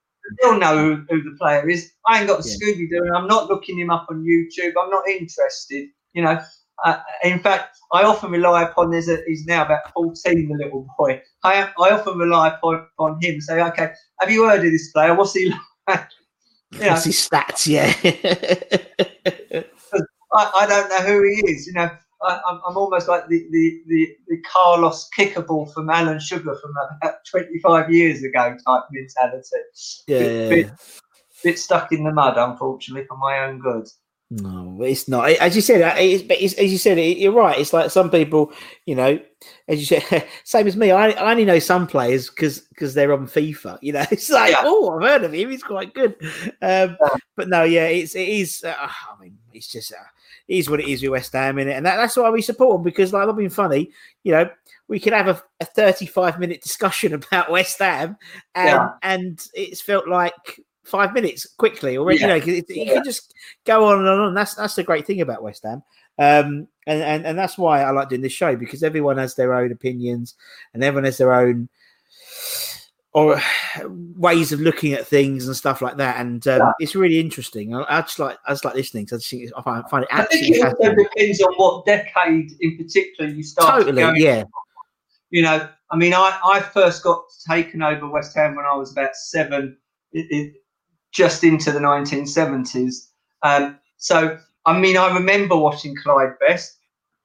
They'll know who, who the player is. I ain't got the Yeah. Scooby Doo, and I'm not looking him up on YouTube. I'm not interested. You know, uh, in fact, I often rely upon. There's a, he's now about 14, the little boy. I I often rely upon, upon him. Say, okay, have you heard of this player? What's he like? You know, What's his stats? Yeah. I, I don't know who he is. You know, I, I'm, I'm almost like the, the, the, the Carlos Kickaball from Alan Sugar from about 25 years ago type mentality. Yeah, bit, yeah, bit, yeah. bit stuck in the mud, unfortunately, for my own good. No, it's not. As you said, it's, it's, as you said, you're right. It's like some people, you know, as you said, same as me. I, I only know some players because because they're on FIFA. You know, it's like, Yeah. oh, I've heard of him. He's quite good. Um, but no, yeah, it's it is. Uh, I mean, it's just uh, it is what it is with West Ham, innit? and that, that's why we support them because, like, I've been funny. You know, we could have a, a 35 minute discussion about West Ham, and Yeah. and it's felt like five minutes quickly already. Yeah. You know, it, you Yeah. can just go on and on. That's that's the great thing about West Ham. Um, and, and and that's why I like doing this show because everyone has their own opinions and everyone has their own or ways of looking at things and stuff like that. And um, Yeah. it's really interesting. I, I just like I just like listening. So I just think I find, find it I think it also depends on what decade in particular you start. Totally, going. yeah, You know, I mean, I, I first got taken over West Ham when I was about seven, it, it, just into the 1970s. Um, so, I mean, I remember watching Clyde Best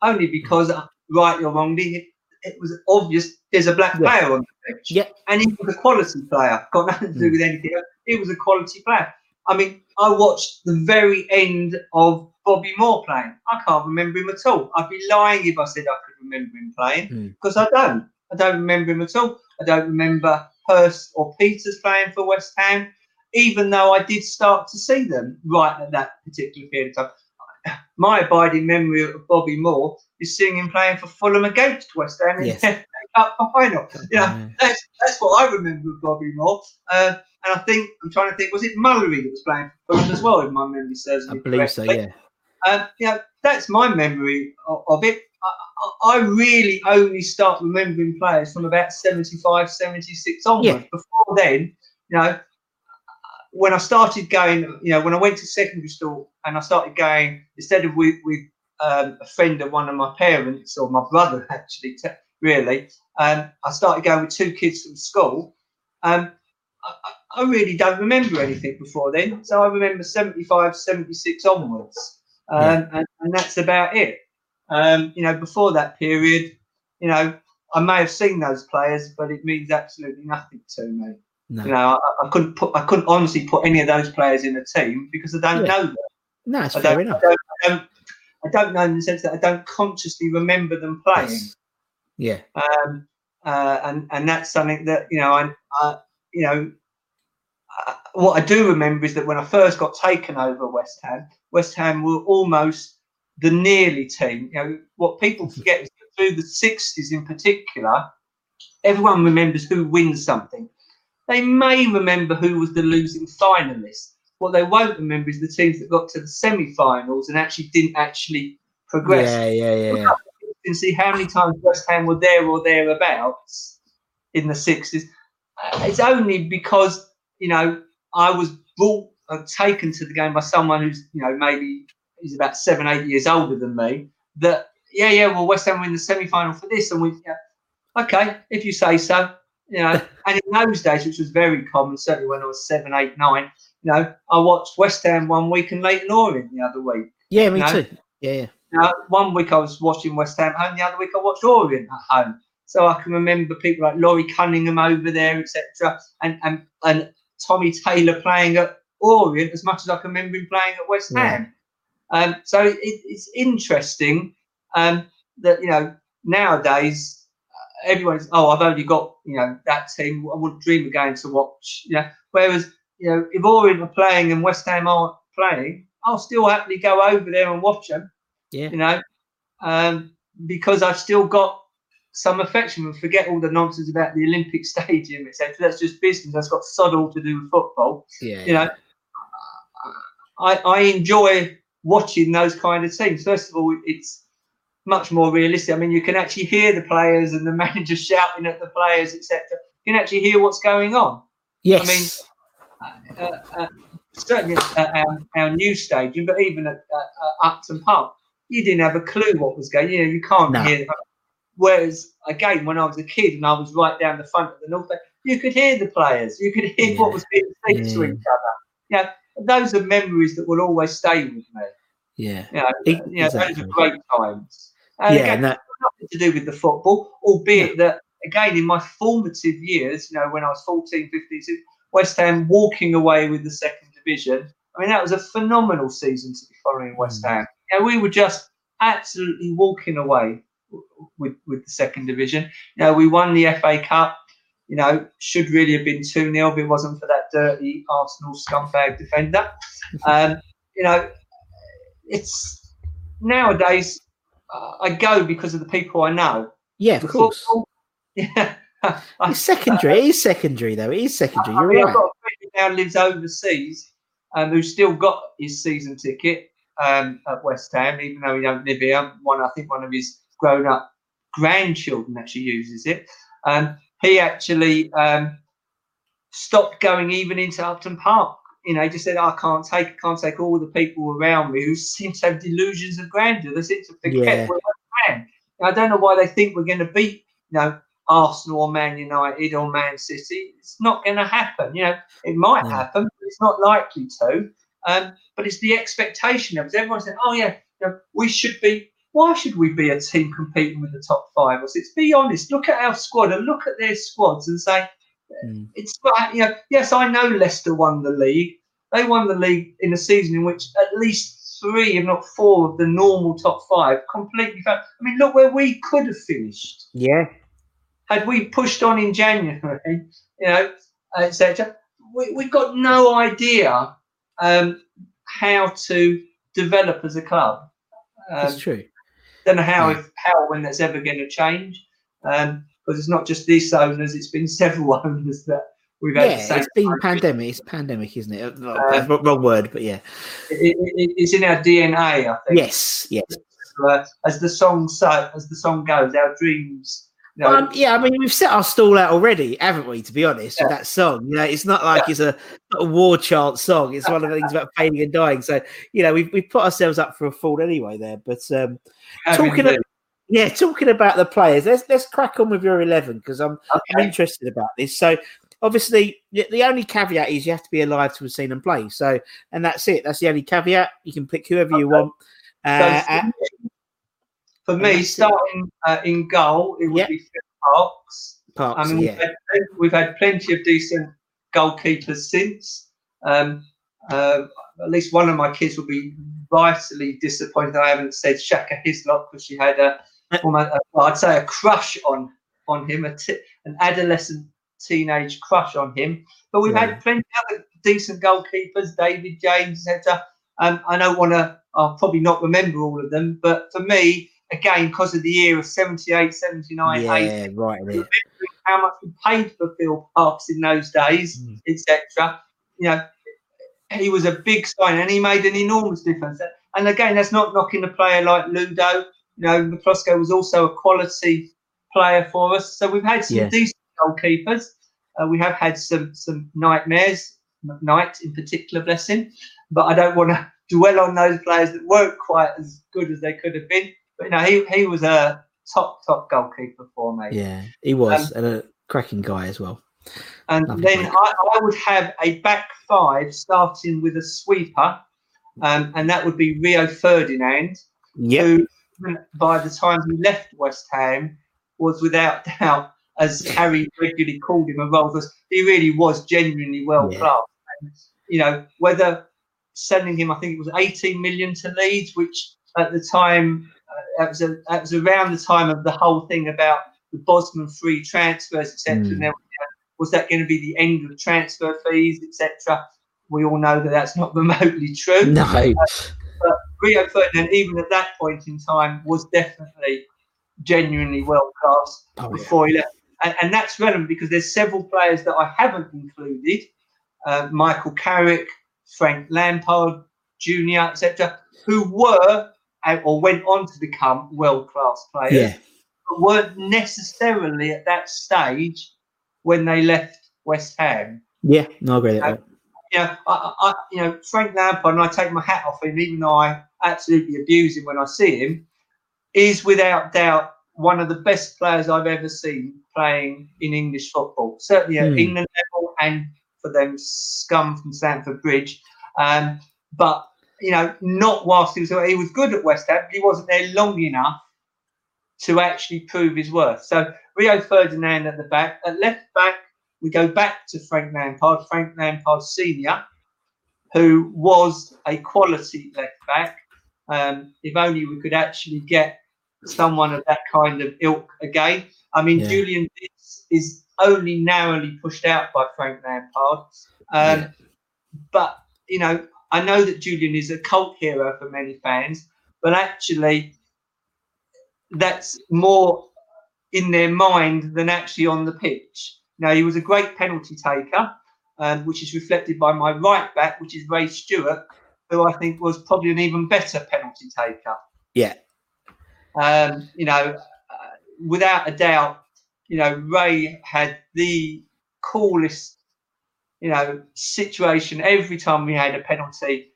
only because, uh, rightly or wrongly, it, it was obvious there's a black Yeah. player on the pitch. Yeah. And he was a quality player, got nothing to do Mm. with anything else. He was a quality player. I mean, I watched the very end of Bobby Moore playing. I can't remember him at all. I'd be lying if I said I could remember him playing Mm. because I don't. I don't remember him at all. I don't remember Hurst or Peters playing for West Ham, even though I did start to see them right at that particular period of time. My abiding memory of Bobby Moore is seeing him playing for Fulham against West Ham in Yes. the Cup final. You know, Yeah. that's, that's what I remember of Bobby Moore. Uh, and I think, I'm trying to think, was it Mullery that was playing for Fulham as well, if my memory serves me I believe so. correctly? Yeah, Um, you know, that's my memory of, of it. I, I I really only start remembering players from about 75, 76 onwards. Yeah. Before then, you know, when I started going, you know, when I went to secondary school and I started going, instead of with, with um, a friend of one of my parents or my brother, actually, te- really, um, I started going with two kids from school. Um, I, I- I really don't remember anything before then. So I remember 75, 76 onwards. Um, Yeah. and, and that's about it. Um, you know, before that period, you know, I may have seen those players, but it means absolutely nothing to me. No, You know, I, I couldn't put, I couldn't honestly put any of those players in a team because I don't Yeah. know them. no, it's I fair don't, enough. I don't, I don't, I don't know in the sense that I don't consciously remember them playing. Yes. Yeah, Um, uh, and and that's something that you know, I, I you know, I, what I do remember is that when I first got taken over West Ham, West Ham were almost the nearly team. You know, what people forget is that through the 60s in particular, everyone remembers who wins something. They may remember who was the losing finalist. What they won't remember is the teams that got to the semi-finals and actually didn't actually progress. Yeah, yeah, yeah. yeah. You can see how many times West Ham were there or thereabouts in the 60s. It's only because, you know, I was brought, uh, taken to the game by someone who's, you know, maybe he's about seven, eight years older than me. That, yeah, yeah, well, West Ham were in the semi final for this. And we, yeah, okay, if you say so. You know, and in those days, which was very common, certainly when I was seven, eight, nine, you know, I watched West Ham one week and Leyton Orient the other week. Yeah, me you know? too. Yeah, yeah. Now, one week I was watching West Ham home, the other week I watched Orient at home. So I can remember people like Laurie Cunningham over there, etc., and, and and Tommy Taylor playing at Orient as much as I can remember him playing at West Yeah. Ham. Um, so it, it's interesting um, that you know nowadays everyone's oh I've only got you know that team I wouldn't dream of going to watch you know whereas you know if Orient are playing and West Ham aren't playing I'll still happily go over there and watch them Yeah. you know um, because I've still got some affection and forget all the nonsense about the Olympic Stadium etc that's just business that's got sod all to do with football Yeah. you know, I, I enjoy watching those kind of teams. First of all, it's much more realistic. I mean, you can actually hear the players and the manager shouting at the players, etc. You can actually hear what's going on. yes. Uh, uh, certainly at our, our new stadium, but even at, at, at Upton Park, you didn't have a clue what was going. You know, you can't No. hear. Whereas again, when I was a kid and I was right down the front of the North, you could hear the players. You could hear what was being said to each other. Yeah, those are memories that will always stay with me. yeah. You know, E- you know exactly. those are great times. And Yeah, again, and that- nothing to do with the football, albeit that, again, in my formative years, you know, when I was 14, 15, West Ham walking away with the second division, I mean, that was a phenomenal season to be following West Mm. Ham. You know, we were just absolutely walking away with, with the second division. You know, we won the FA Cup. You know, should really have been 2 0 if it wasn't for that dirty Arsenal scumbag defender. Um, you know, it's nowadays uh, I go because of the people I know. Yeah, of The course. football- yeah. It's secondary. It is secondary, though. It is secondary. You're mean, I've right. got a friend who now lives overseas um, who's still got his season ticket um, at West Ham, even though he don't live here. One, I think, one of his grown-up grandchildren actually uses it. Um, he actually um, stopped going even into Upton Park. You know, just said, "I can't take, can't take all the people around me who seem to have delusions of grandeur. They seem to forget Yeah. we're West Ham. I don't know why they think we're going to beat, you know, Arsenal or Man United or Man City. It's not going to happen. You know, it might No. happen, but it's not likely to. Um, but it's the expectation of it. Everyone said, "Oh yeah, you know, we should be." Why should we be a team competing with the top five or six? Be honest. Look at our squad and look at their squads and say, Mm. it's. You know, yes, I know Leicester won the league. They won the league in a season in which at least three, if not four, of the normal top five completely failed. I mean, look where we could have finished Yeah. had we pushed on in January, you know, etc. We, we've got no idea um, how to develop as a club. Um, That's true. don't know how Yeah. if how when that's ever going to change. Um, because it's not just this owners; it's been several owners that we've had. Yeah, it's been pandemic. It's pandemic, isn't it? Uh, well, Uh, wrong word, but yeah. It, it, it's in our DNA, I think. Yes, yes. Uh, as the song so, as the song goes, our dreams. You know, Um, yeah, I mean, we've set our stall out already, haven't we? To be honest, with that song, you know, it's not like it's a, a war chant song. It's one of the things about fading and dying. So, you know, we've we've put ourselves up for a fall anyway there. But um, talking of, yeah, talking about the players, let's let's crack on with your eleven because I'm I'm okay. interested about this. So, obviously, the, only caveat is you have to be alive to have seen them play. So, and that's it. That's the only caveat. You can pick whoever you want. So Uh, for uh, me- for me, starting uh, in goal, it would Yep. be Phil Parkes. Parkes, I mean, we've, yeah, had, we've had plenty of decent goalkeepers since. Um, uh, at least one of my kids will be vitally disappointed I haven't said Shaka Hislop because she had a, almost, well, I'd say a crush on on him, a t- an adolescent teenage crush on him. But we've Yeah. had plenty of other decent goalkeepers, David James, etc. Um, I don't want to, I'll probably not remember all of them, but for me, again, because of the year of 78, 79, 80, Yeah, right. remembering how much we paid for Phil Parkes in those days, Mm. etc. You know, he was a big sign and he made an enormous difference. And again, that's not knocking a player like Ludo. You know, Miklosko was also a quality player for us. So we've had some Yeah. decent goalkeepers. Uh, we have had some some nightmares, McKnight in particular, bless him. But I don't want to dwell on those players that weren't quite as good as they could have been. But you know, he, he was a top top goalkeeper for me. Yeah, he was Um, and a cracking guy as well. And Lovely then. I, I would have a back five starting with a sweeper, um, and that would be Rio Ferdinand, Yep. who by the time he left West Ham was without doubt, as Harry regularly called him, a role because he really was genuinely well Yeah. classed. And, you know, whether sending him, I think it was 18 million to Leeds, which at the time, uh, that, was a, that was around the time of the whole thing about the Bosman free transfers, etc. Mm. And was that going to be the end of transfer fees, etc.? We all know that that's not remotely true. No. But Rio Ferdinand, even at that point in time, was definitely genuinely world class Oh, yeah. before he left. And, and that's relevant because there's several players that I haven't included uh, Michael Carrick, Frank Lampard Jr., etc., who were uh, or went on to become world class players, Yeah. but weren't necessarily at that stage when they left West Ham Yeah. No, I agree that. You know, I, I, you know, Frank Lampard, and I take my hat off him, even though I absolutely abuse him when I see him, is without doubt one of the best players I've ever seen playing in English football. Certainly at Hmm. England level and for them scum from Stamford Bridge. Um, but you know, not whilst he was he was good at West Ham, but he wasn't there long enough to actually prove his worth. So Rio Ferdinand at the back, at left back we go back to Frank Lampard, Frank Lampard Senior, who was a quality left back. Um, if only we could actually get someone of that kind of ilk again. I mean, Yeah. Julian Dicks is only narrowly pushed out by Frank Lampard. Um, Yeah. But, you know, I know that Julian is a cult hero for many fans, but actually, that's more in their mind than actually on the pitch. Now, he was a great penalty taker, um, which is reflected by my right back, which is Ray Stewart, who I think was probably an even better penalty taker. Yeah. Um, you know, uh, without a doubt, you know, Ray had the coolest, you know, situation every time we had a penalty.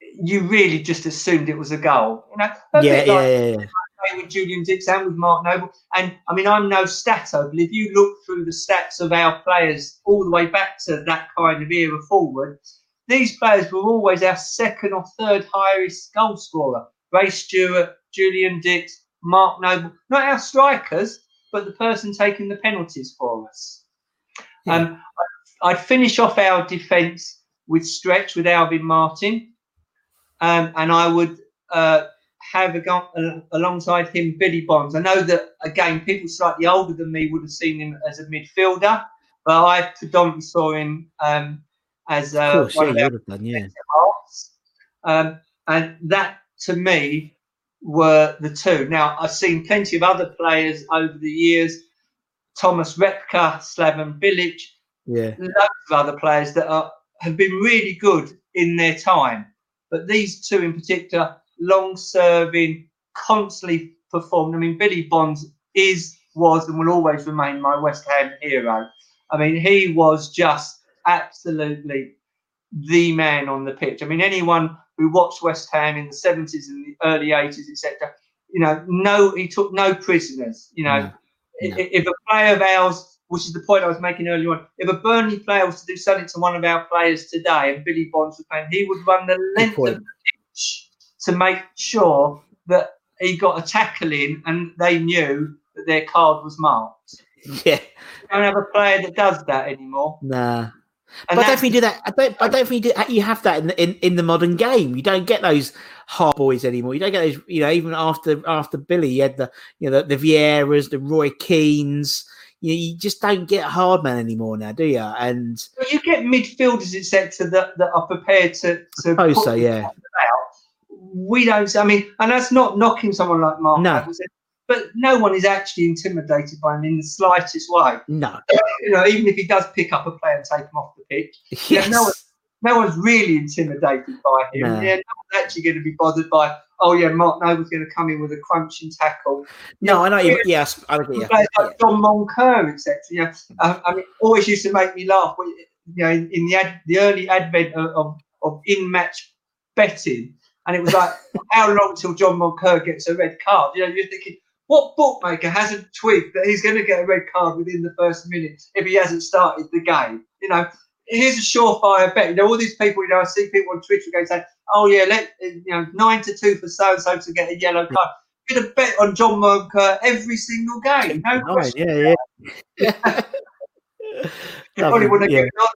You really just assumed it was a goal. You know, a Yeah, yeah, like- yeah, yeah. Play with Julian Dicks and with Mark Noble. And I mean, I'm no stato, but if you look through the stats of our players all the way back to that kind of era forward, these players were always our second or third highest goal scorer. Ray Stewart, Julian Dicks, Mark Noble, not our strikers, but the person taking the penalties for us. Um, I'd finish off our defence with stretch with Alvin Martin, um, and I would uh, have uh, alongside him Billy Bonds. I know that again, people slightly older than me would have seen him as a midfielder, but I predominantly saw him um, as uh, Of course, yeah, of you our would have done, yeah. Um, and that to me were the two. Now, I've seen plenty of other players over the years Tomas Repka, Slaven Bilic, Yeah. loads of other players that are, have been really good in their time. But these two in particular, long serving, constantly performed. I mean, Billy Bonds is, was, and will always remain my West Ham hero. I mean, he was just absolutely the man on the pitch. I mean, anyone who watched West Ham in the 70s and the early 80s, etc., you know, no, he took no prisoners. You know, No, I- no. if a player of ours, which is the point I was making earlier on, if a Burnley player was to do something to one of our players today, and Billy Bonds was playing, he would run the length of the to make sure that he got a tackle in, and they knew that their card was marked. Yeah. We don't have a player that does that anymore. Nah. And but I don't think you do that. I don't. I don't think you, do, you have that in, the, in in the modern game. You don't get those hard boys anymore. You don't get those. You know, even after after Billy, you had the you know the, the Vieiras, the Roy Keanes. you, you just don't get hard man anymore now, do you? And But you get midfielders, etc., that, that are prepared to to put so, yeah. out. We don't. I mean, and that's not knocking someone like Mark. No. Adams, but no one is actually intimidated by him in the slightest way. No, You know, even if he does pick up a player and take him off the pitch, yeah, yes. no one, no one's really intimidated by him. No. Yeah, no one's actually going to be bothered by. Oh yeah, Mark Noble's going to come in with a crunching tackle. no, I know. You, yes, I agree. Yeah. like John Moncur, etc. You know, I, I mean, always used to make me laugh. You know, in, in the ad, the early advent of, of, of in-match betting, and it was like, how long till John Moncur gets a red card? You know, you're thinking, what bookmaker hasn't twigged that he's going to get a red card within the first minute if he hasn't started the game? You know, here's a surefire bet. You know, all these people, you know, I see people on Twitter going saying, oh yeah, let you know, nine to two for so and so to get a yellow card. Get a bet on John Moncur every single game. No question. yeah, yeah. You probably wouldn't yeah. on.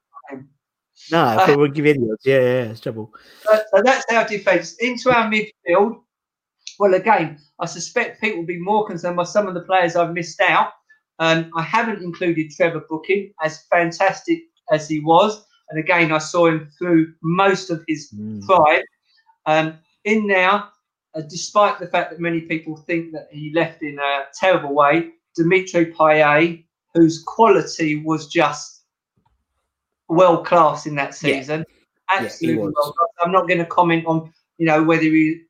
No, I thought we'd give you any odds. Yeah, yeah, it's trouble. So, so that's our defence. Into our midfield. Well, again, I suspect people will be more concerned by some of the players I've missed out. Um, I haven't included Trevor Brooking, as fantastic as he was. And again, I saw him through most of his Mm. prime. Um, in now, uh, despite the fact that many people think that he left in a terrible way, Dimitri Payet, whose quality was just world class in that season, he absolutely world class. I'm not going to comment on you know whether he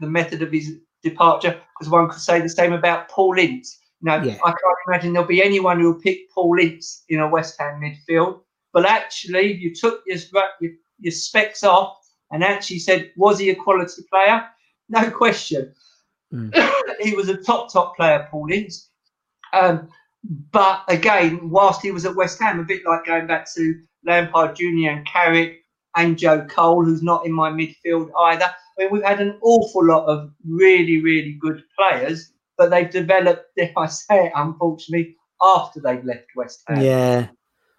the method of his departure because one could say the same about Paul Ince. You know, Yeah. I can't imagine there'll be anyone who will pick Paul Ince in a West Ham midfield. But actually, you took your, your, your specs off and actually said, was he a quality player? No question. Mm. he was a top, top player, Paul Ince. Um, but again, whilst he was at West Ham, a bit like going back to Lampard Jr. and Carrick and Joe Cole, who's not in my midfield either. I mean, we've had an awful lot of really, really good players, but they've developed, if I say it, unfortunately, after they've left West Ham. Yeah,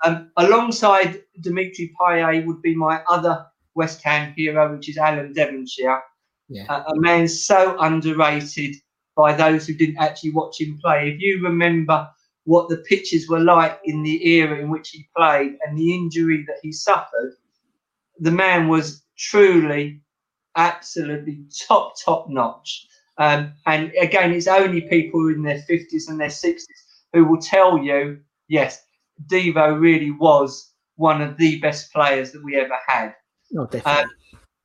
Um, alongside Dimitri Payet would be my other West Ham hero, which is Alan Devonshire. Yeah. A, a man so underrated by those who didn't actually watch him play. If you remember what the pitches were like in the era in which he played and the injury that he suffered, the man was truly, absolutely top, top notch. Um, and again, it's only people in their 50s and their 60s who will tell you, yes, Devo really was one of the best players that we ever had. no, definitely.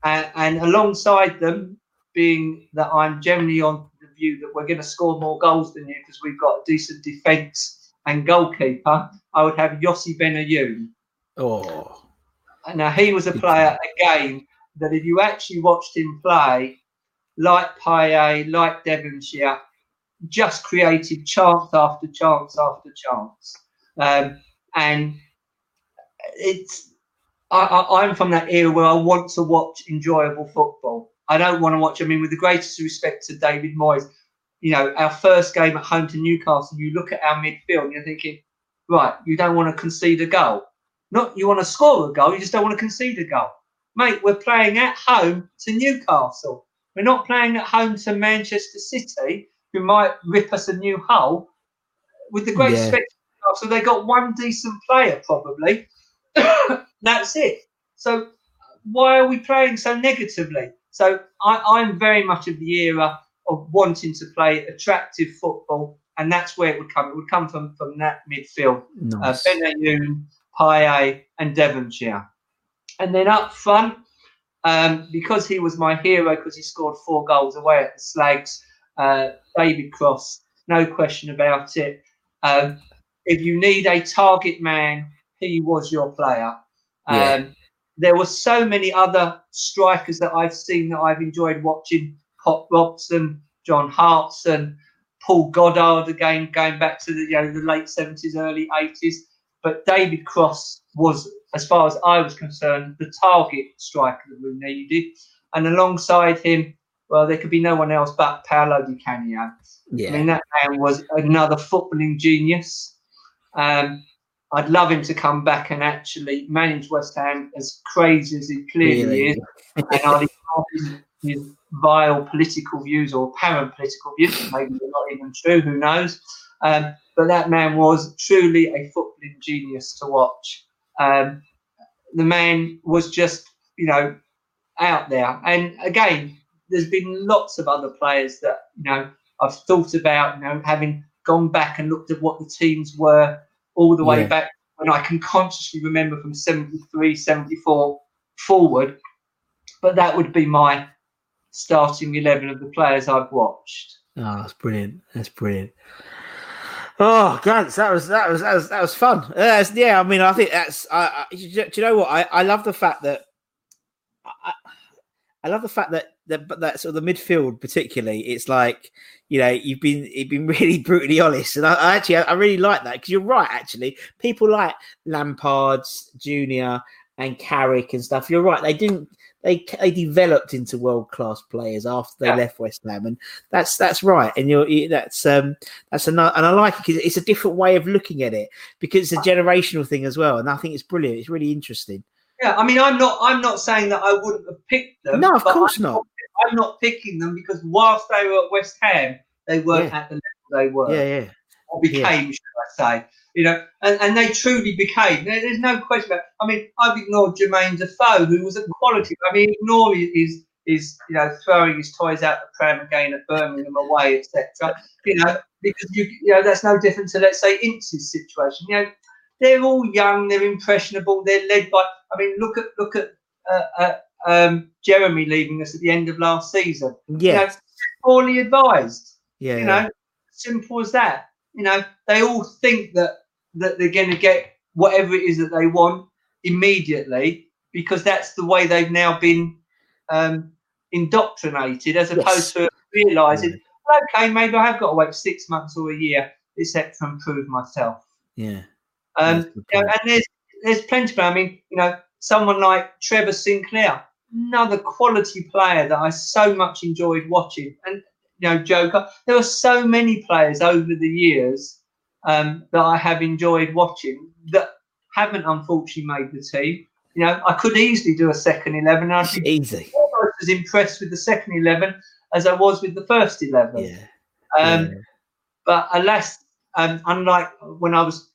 And, and alongside them, being that I'm generally on view that we're going to score more goals than you because we've got a decent defence and goalkeeper, I would have Yossi Benayoun. oh, Now, he was a player, again, that if you actually watched him play, like Payet, like Devonshire, just created chance after chance after chance. Um, and it's I, I, I'm from that era where I want to watch enjoyable football. I don't want to watch. I mean, with the greatest respect to David Moyes, you know, our first game at home to Newcastle, you look at our midfield and you're thinking, right, you don't want to concede a goal. Not you want to score a goal, you just don't want to concede a goal. Mate, we're playing at home to Newcastle. We're not playing at home to Manchester City, who might rip us a new hole. With the great Yeah. respect, so they got one decent player probably. That's it. So why are we playing so negatively? So I, I'm very much of the era of wanting to play attractive football, and that's where it would come. It would come from from that midfield uh, nice. Benayoun, Payet, and Devonshire. And then up front, um, because he was my hero, because he scored four goals away at the Slags, uh, David Cross, no question about it. Um, if you need a target man, he was your player. Um, Yeah. There were so many other strikers that I've seen that I've enjoyed watching. Pop Robson, John Hartson, Paul Goddard again, going back to the you know the late seventies, early eighties. But David Cross was, as far as I was concerned, the target striker that we needed. And alongside him, well, there could be no one else but Paolo Di Canio. Yeah. I mean, that man was another footballing genius. Um, I'd love him to come back and actually manage West Ham as crazy as he clearly Really? is. And I'd his, his vile political views or apparent political views, maybe they're not even true, who knows. Um, but that man was truly a footballing genius to watch. Um, the man was just, you know, out there. And again, there's been lots of other players that, you know, I've thought about, you know, having gone back and looked at what the teams were all the way Yeah. back when I can consciously remember from 73, 74 forward. But that would be my starting 11 of the players I've watched. Oh, that's brilliant. That's brilliant. Oh, Grants, that was that was that was that was fun. Uh, that's- yeah, I mean, I think that's. I, I, do you know what? I, I love the fact that. I, I love the fact that that but that sort of the midfield, particularly, it's like you know you've been you've been really brutally honest, and I, I actually I really like that because you're right. Actually, people like Lampard's Junior and Carrick and stuff. You're right. They didn't. They they developed into world class players after they Yeah. left West Ham, and that's that's right. And you're you- that's um that's another, and I like it because it's a different way of looking at it because it's a generational thing as well. And I think it's brilliant. It's really interesting. Yeah, I mean, I'm not. I'm not saying that I wouldn't have picked them. No, of course I'm not. I'm not picking them because whilst they were at West Ham, they weren't Yeah. at the level they were. Yeah, yeah. or became, should I say? You know, and, and they truly became. There- There's no question about. I mean, I've ignored Jermaine Defoe, who was a quality. I mean, ignore his his you know throwing his toys out the pram again at Birmingham away, etc. You know, because you you know that's no different to let's say Ince's situation. You know, they're all young, they're impressionable, they're led by. I mean, look at look at uh, uh, um, Jeremy leaving us at the end of last season. You Yeah, know, poorly advised yeah, you yeah. know, simple as that. You know, they all think that that they're going to get whatever it is that they want immediately because that's the way they've now been um, indoctrinated, as opposed to realizing, okay, maybe I have got to wait six months or a year, etc., and prove myself. yeah. Um, That's a good you know, and there's there's plenty of. I mean, you know, someone like Trevor Sinclair, another quality player that I so much enjoyed watching, and you know, Joker. There are so many players over the years um, that I have enjoyed watching that haven't unfortunately made the team. You know, I could easily do a second eleven. I'd be easy. almost as impressed with the second eleven as I was with the first eleven. Yeah. Um, yeah. but alas, um, unlike when I was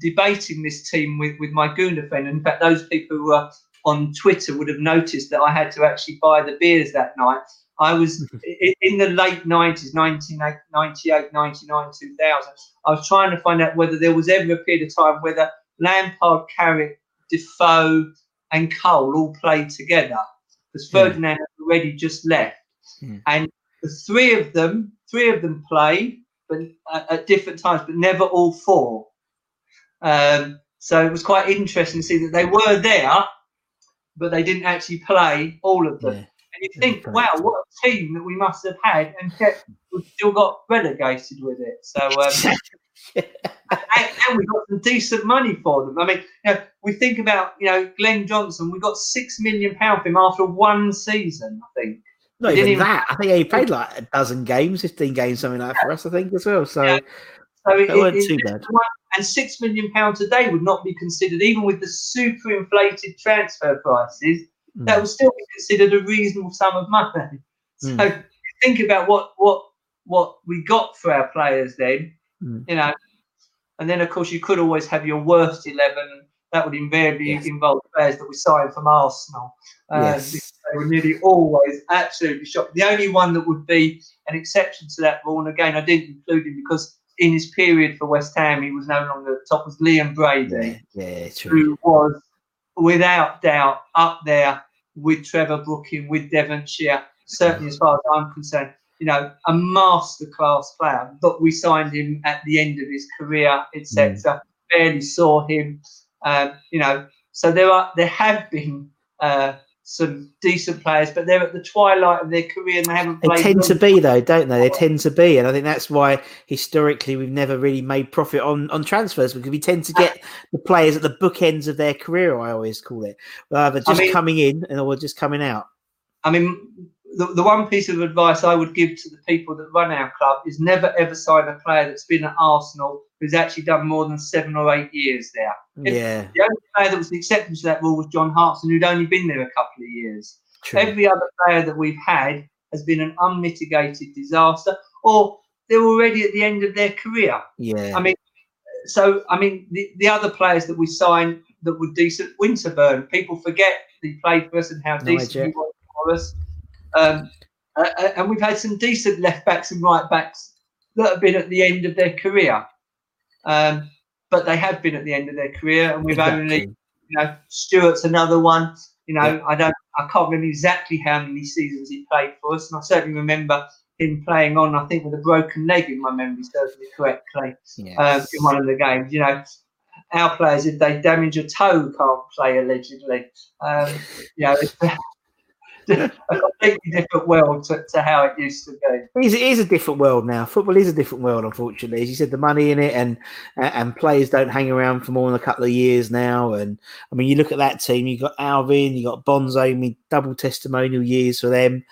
debating this team with, with my friend, in fact, those people who were on Twitter would have noticed that I had to actually buy the beers that night. I was in the late 90s, 1998, 99, 2000. I was trying to find out whether there was ever a period of time whether Lampard, Carrick, Defoe, and Cole all played together because Yeah. Hmm. Ferdinand had already just left. Yeah. And the three of them, three of them played, but at different times, but never all four. Um, so it was quite interesting to see that they were there, but they didn't actually play all of them. yeah. And you think, wow, what a team that we must have had, and yet we've still got relegated with it. So, um, and, and we got some decent money for them. I mean, you know, we think about, you know, Glenn Johnson. We got six million pound for him after one season, I think. Not even even- that. I think he played like a dozen games, fifteen games, something like that for us. I think as well. So Yeah. So it, weren't it- too bad. one- And six million pounds a day would not be considered, even with the super inflated transfer prices. That mm, would still be considered a reasonable sum of money. So Mm. think about what what what we got for our players then, Mm. you know. And then of course you could always have your worst eleven. That would invariably Yes. involve players that we signed from Arsenal. Uh, Yes. They were nearly always absolutely shocked. The only one that would be an exception to that rule, and again I didn't include him because in his period for West Ham he was no longer at the top, was Liam Brady yeah, yeah, who was without doubt up there with Trevor Brooking, with Devonshire, certainly as far as I'm concerned, you know, a masterclass player. But we signed him at the end of his career, etc. Barely saw him, um, you know. So there are there have been uh, some decent players, but they're at the twilight of their career and they haven't They tend to be though, don't they? They tend to be, and I think that's why historically we've never really made profit on on transfers because we tend to get ah. the players at the bookends of their career. I always call it, rather just mean- coming in and or just coming out. I mean, the, the one piece of advice I would give to the people that run our club is never ever sign a player that's been at Arsenal who's actually done more than seven or eight years there. Yeah, The only player that was the exception to that rule was John Hartson, who'd only been there a couple of years. true. Every other player that we've had has been an unmitigated disaster, or they're already at the end of their career. yeah, I mean, so I mean, the, the other players that we signed that were decent, Winterburn, people forget he played for us and how decent Nigel. he was for us. Um, uh, and we've had some decent left backs and right backs that have been at the end of their career. Um, but they have been at the end of their career, and we've only, you know, Stewart's another one. You know, Yeah. I don't, I can't remember exactly how many seasons he played for us, and I certainly remember him playing on, I think, with a broken leg, in my memory serves me correctly, uh, in one of the games. You know, our players, if they damage a toe, can't play allegedly. Um, you know, it's a completely different world to, to how it used to be. It is, it a different world now. Football is a different world, unfortunately. As you said, the money in it, and and players don't hang around for more than a couple of years now. And I mean, you look at that team. You got Alvin, you got Bonzo. I mean, double testimonial years for them.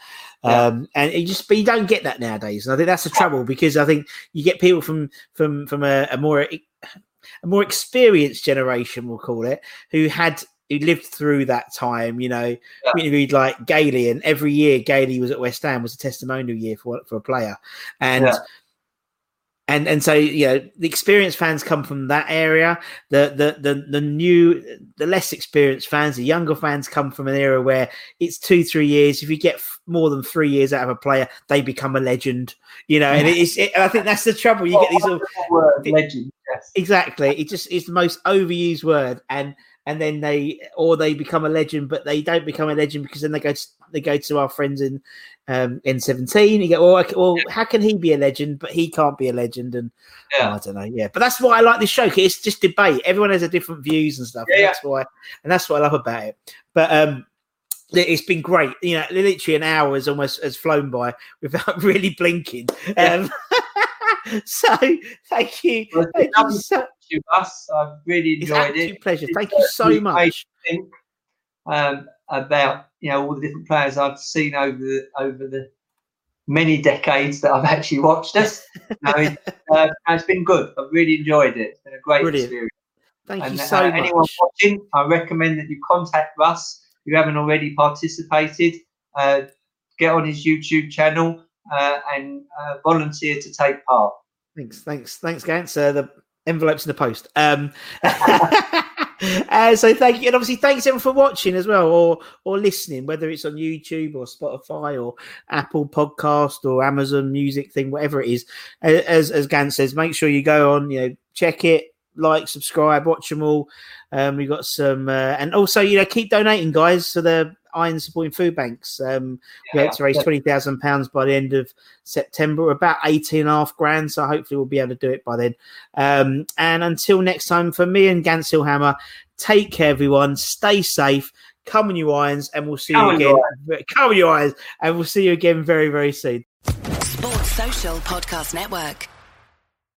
Yeah. Um, and you just, but you don't get that nowadays. And I think that's the trouble because I think you get people from from from a, a more a more experienced generation, we'll call it, who had who lived through that time. You know, Yeah. we interviewed like Gailey, and every year Gailey was at West Ham was a testimonial year for for a player, and. Yeah. And and so you know the experienced fans come from that area. The the the the new the less experienced fans, the younger fans come from an era where it's two three years. If you get f- more than three years out of a player, they become a legend. You know, and it's it, I think that's the trouble. You get these oh, sort of word, legend. Yes. exactly it just is the most overused word and and then they or they become a legend but they don't become a legend because then they go to, they go to our friends in um n17 you go well, well how can he be a legend but he can't be a legend? And Yeah. i don't know. Yeah but that's why i like this show it's just debate. Everyone has a different views and stuff and Yeah, that's why and that's what i love about it. But um it's been great. You know literally an hour has almost has flown by without really blinking. Um so thank you. Thank you so, talking to you, Russ. I've really enjoyed it. pleasure. It's Thank you so much. think, um, about you know all the different players I've seen over the over the many decades that I've actually watched us. It, uh, it's been good. I've really enjoyed it. It's been a great Brilliant. experience. Thank and you uh, so much. anyone watching, I recommend that you contact Russ. If you haven't already participated, uh, get on his YouTube channel uh, and uh, volunteer to take part. Thanks, thanks, thanks, Gantz. Uh, the envelopes in the post. Um, uh, so thank you, and obviously thanks everyone for watching as well, or or listening, whether it's on YouTube or Spotify or Apple Podcast or Amazon Music thing, whatever it is. As as Gantz says, make sure you go on, you know, check it, like, subscribe, watch them all. Um, we got some, uh, and also you know, keep donating, guys, to the Iron Supporting Food Banks. Um, we hope to raise Yeah. twenty thousand pounds by the end of September, We're about eighteen and a half grand. So hopefully we'll be able to do it by then. Um, and until next time, for me and Gans Hammer, take care, everyone. Stay safe. Come on, you irons, and we'll see Come you again. you Come on, you irons, and we'll see you again very, very soon. Sports Social Podcast Network.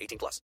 18 plus.